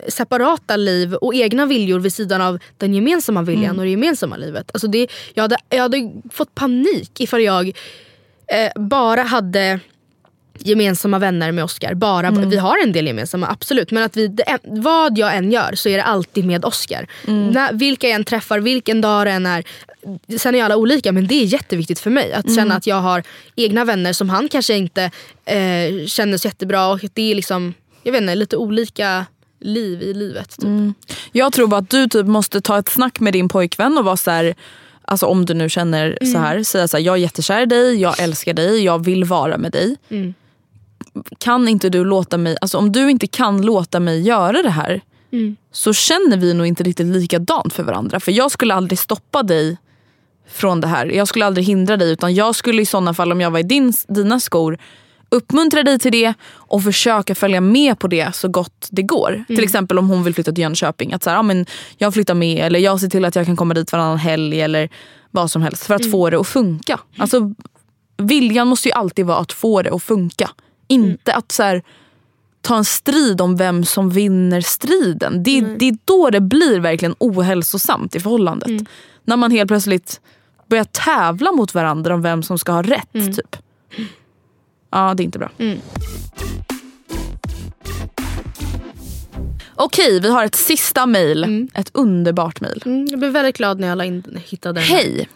separata liv och egna viljor vid sidan av den gemensamma viljan och det gemensamma livet. Alltså det, jag, hade, jag hade fått panik ifall jag eh, bara hade gemensamma vänner med Oscar. Bara, Vi har en del gemensamma, absolut. Men att vi, det, vad jag än gör så är det alltid med Oscar. När, vilka jag än träffar, vilken dag det än är. Sen är alla olika men det är jätteviktigt för mig. Att känna att jag har egna vänner som han kanske inte eh, känner så jättebra. Och det är liksom, jag vet inte, lite olika liv i livet. Typ. Jag tror bara att du typ måste ta ett snack med din pojkvän och vara så här. Alltså om du nu känner så här, säga så här, jag är jättekär i dig, jag älskar dig, jag vill vara med dig. Mm. Kan inte du låta mig, alltså om du inte kan låta mig göra det här Mm. så känner vi nog inte riktigt likadant för varandra. För jag skulle aldrig stoppa dig från det här. Jag skulle aldrig hindra dig utan jag skulle i sådana fall om jag var i din, dina skor uppmuntra dig till det och försöka följa med på det så gott det går. Till exempel om hon vill flytta till Jönköping. Att så här, ja, men jag flyttar med eller jag ser till att jag kan komma dit varannan helg eller vad som helst för att få det att funka. Alltså, viljan måste ju alltid vara att få det att funka. Inte att så här, ta en strid om vem som vinner striden. Det, det är då det blir verkligen ohälsosamt i förhållandet. När man helt plötsligt börjar tävla mot varandra om vem som ska ha rätt. Typ. Ja, det är inte bra. Okej, vi har ett sista mail. Ett underbart mail. Mm, jag blev väldigt glad när jag in, hittade den. Hej!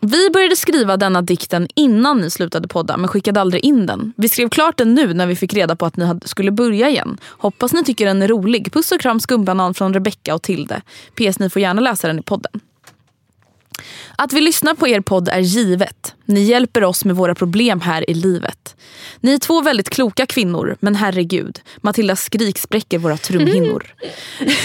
Vi började skriva denna dikten innan ni slutade podda men skickade aldrig in den. Vi skrev klart den nu när vi fick reda på att ni skulle börja igen. Hoppas ni tycker den är rolig. Puss och kram skumbanan från Rebecca och Tilde. PS ni får gärna läsa den i podden. Att vi lyssnar på er podd är givet. Ni hjälper oss med våra problem här i livet. Ni är två väldigt kloka kvinnor, men herregud. Matildas skrik spräcker våra trumhinnor.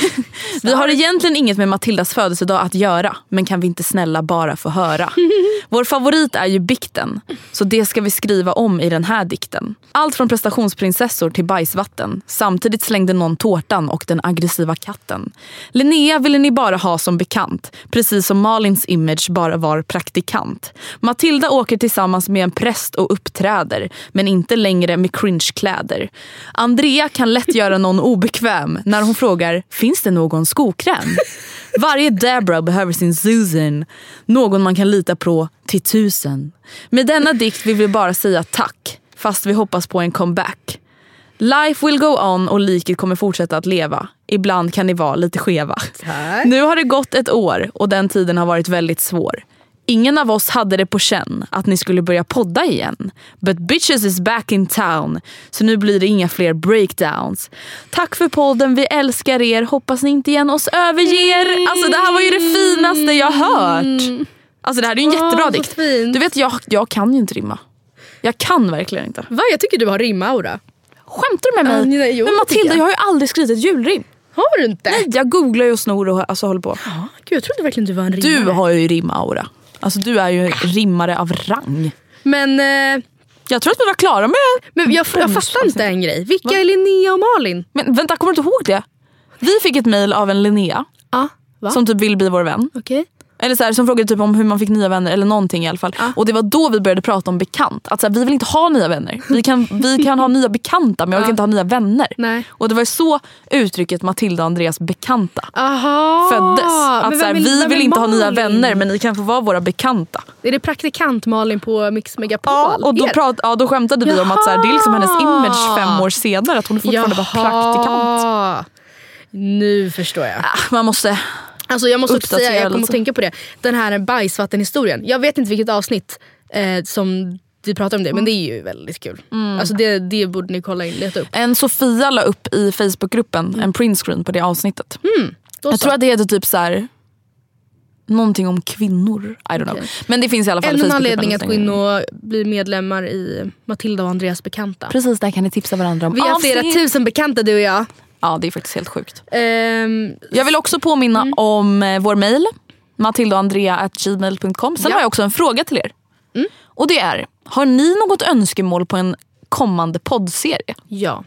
(laughs) vi har egentligen inget med Matildas födelsedag att göra, men kan vi inte snälla bara få höra? (laughs) Vår favorit är ju bikten, så det ska vi skriva om i den här dikten. Allt från prestationsprinsessor till bajsvatten. Samtidigt slängde någon tårtan och den aggressiva katten. Linnea ville ni bara ha som bekant, precis som Malins image bara var praktikant. Matilda åker tillsammans med en präst och uppträder, men inte längre med cringe-kläder. Andrea kan lätt göra någon obekväm när hon frågar, finns det någon skokräm? Varje Debra behöver sin Susan, någon man kan lita på till tusen. Med denna dikt vill vi bara säga tack, fast vi hoppas på en comeback. Life will go on och liket kommer fortsätta att leva. Ibland kan ni vara lite skeva. Nu har det gått ett år och den tiden har varit väldigt svår. Ingen av oss hade det på känn att ni skulle börja podda igen. But bitches is back in town. Så nu blir det inga fler breakdowns. Tack för podden, vi älskar er. Hoppas ni inte igen oss överger. Alltså det här var ju det finaste jag hört. Alltså det här är ju en jättebra så dikt. Du vet jag, jag kan ju inte rimma. Jag kan verkligen inte. Va? Jag tycker du har rimaura. Skämtar du med mig? Ja, nej, jo, men Matilda jag. jag har ju aldrig skrivit ett julrim. Har du inte? Nej, jag googlar ju och snor och alltså, håller på. Ja, Gud, jag trodde verkligen du var en rimmare. Du har ju rimaura. Alltså du är ju en rimmare av rang. Men, eh, Jag tror att vi var klara med... men jag, jag fattar inte en grej. Vilka är Linnea och Malin? Men vänta, kommer du inte ihåg det? Vi fick ett mail av en Linnea va? som typ vill bli vår vän. Okej. Eller så här, som frågade typ om hur man fick nya vänner eller någonting i alla fall. Och det var då vi började prata om bekant. Att så här, vi vill inte ha nya vänner. Vi kan, vi kan ha nya bekanta men jag vill inte ha nya vänner. Nej. Och det var så uttrycket Matilda och Andreas bekanta Aha. föddes. Att Men så här, är- vi vill inte ha nya Malin? vänner men ni kan få vara våra bekanta. Är det praktikant Malin på Mix Megapol? Ja, och då, prat, ja, då skämtade vi om att så här, det är liksom hennes Jaha. image fem år senare. Att hon fortfarande bara praktikant. Jaha. Nu förstår jag. Ah, Man måste... Alltså jag måste också säga, jag kommer att tänka på det. Den här bajsvattenhistorien. Jag vet inte vilket avsnitt eh, som vi pratar om det men det är ju väldigt kul. Mm. Alltså det, det borde ni kolla in, leta upp. En Sofia la upp i Facebookgruppen en printscreen på det avsnittet. Då Jag tror att det heter typ så här. Någonting om kvinnor. I don't know. Men det finns i alla fall en anledning att gå in och bli medlemmar i Matilda och Andreas bekanta. Precis, där kan ni tipsa varandra om Vi har flera tusen bekanta du och jag. Ja, det är faktiskt helt sjukt. Ehm, Jag vill också påminna om eh, vår mail. matildaandrea.gmail.com Sen Ja. har jag också en fråga till er. Och det är, har ni något önskemål på en kommande poddserie? ja.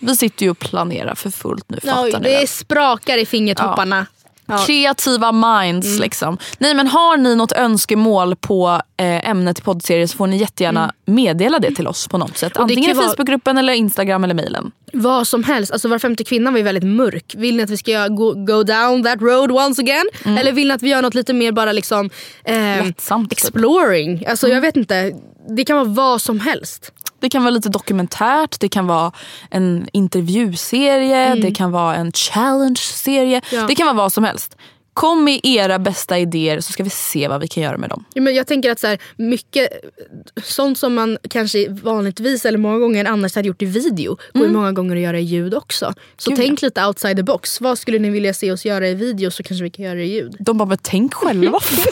Vi sitter ju och planerar för fullt nu, ni det sprakar i fingertopparna. Ja. Kreativa minds Mm. liksom. Nej men har ni något önskemål på eh, ämnet i poddserie så får ni jättegärna meddela det till oss på något sätt. Mm. Antingen i Facebookgruppen eller Instagram eller mailen. Vad som helst. Alltså var femte kvinna var ju väldigt mörk. Vill ni att vi ska go, go down that road once again? Eller vill ni att vi gör något lite mer bara liksom eh, Lättsamt, typ. exploring? Alltså jag vet inte. Det kan vara vad som helst. Det kan vara lite dokumentärt, det kan vara en intervjuserie, det kan vara en challenge-serie. Mm. Ja. Det kan vara vad som helst. Kom med era bästa idéer så ska vi se vad vi kan göra med dem. Ja, men jag tänker att så här, mycket sånt som man kanske vanligtvis eller många gånger annars hade gjort i video går ju många gånger att göra i ljud också. Så Mm. Gud, tänk lite outside the box. Vad skulle ni vilja se oss göra i video så kanske vi kan göra det i ljud. De bara, men tänk själva. (laughs)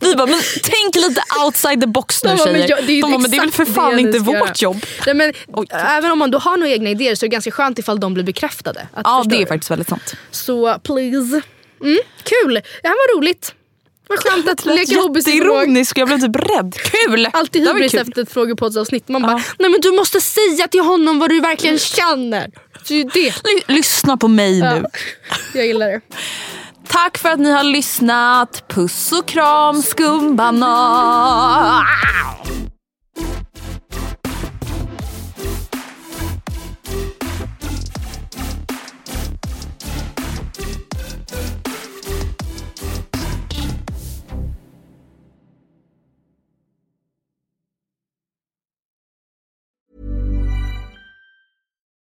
Vi bara, men tänk lite outside the box nu De bara, men tjejer. jag- det är De bara, men det är väl för fan inte vårt jobb. Nej, men, Oj. även om man då har några egna idéer så är det ganska skönt ifall de blir bekräftade. Att, Ja det är faktiskt väldigt sant. Så please. Mm, kul! Det här var roligt. Vad skönt att (laughs) leker hobbypsykolog. Jag blev typ rädd. Kul! Alltid hybris efter ett frågepoddsavsnitt. Man bara, nej men du måste säga till honom vad du verkligen känner. Det det. Ly- Lyssna på mig nu. Ja, (laughs) jag gillar det. Tack för att ni har lyssnat. Puss och kram skumbanan.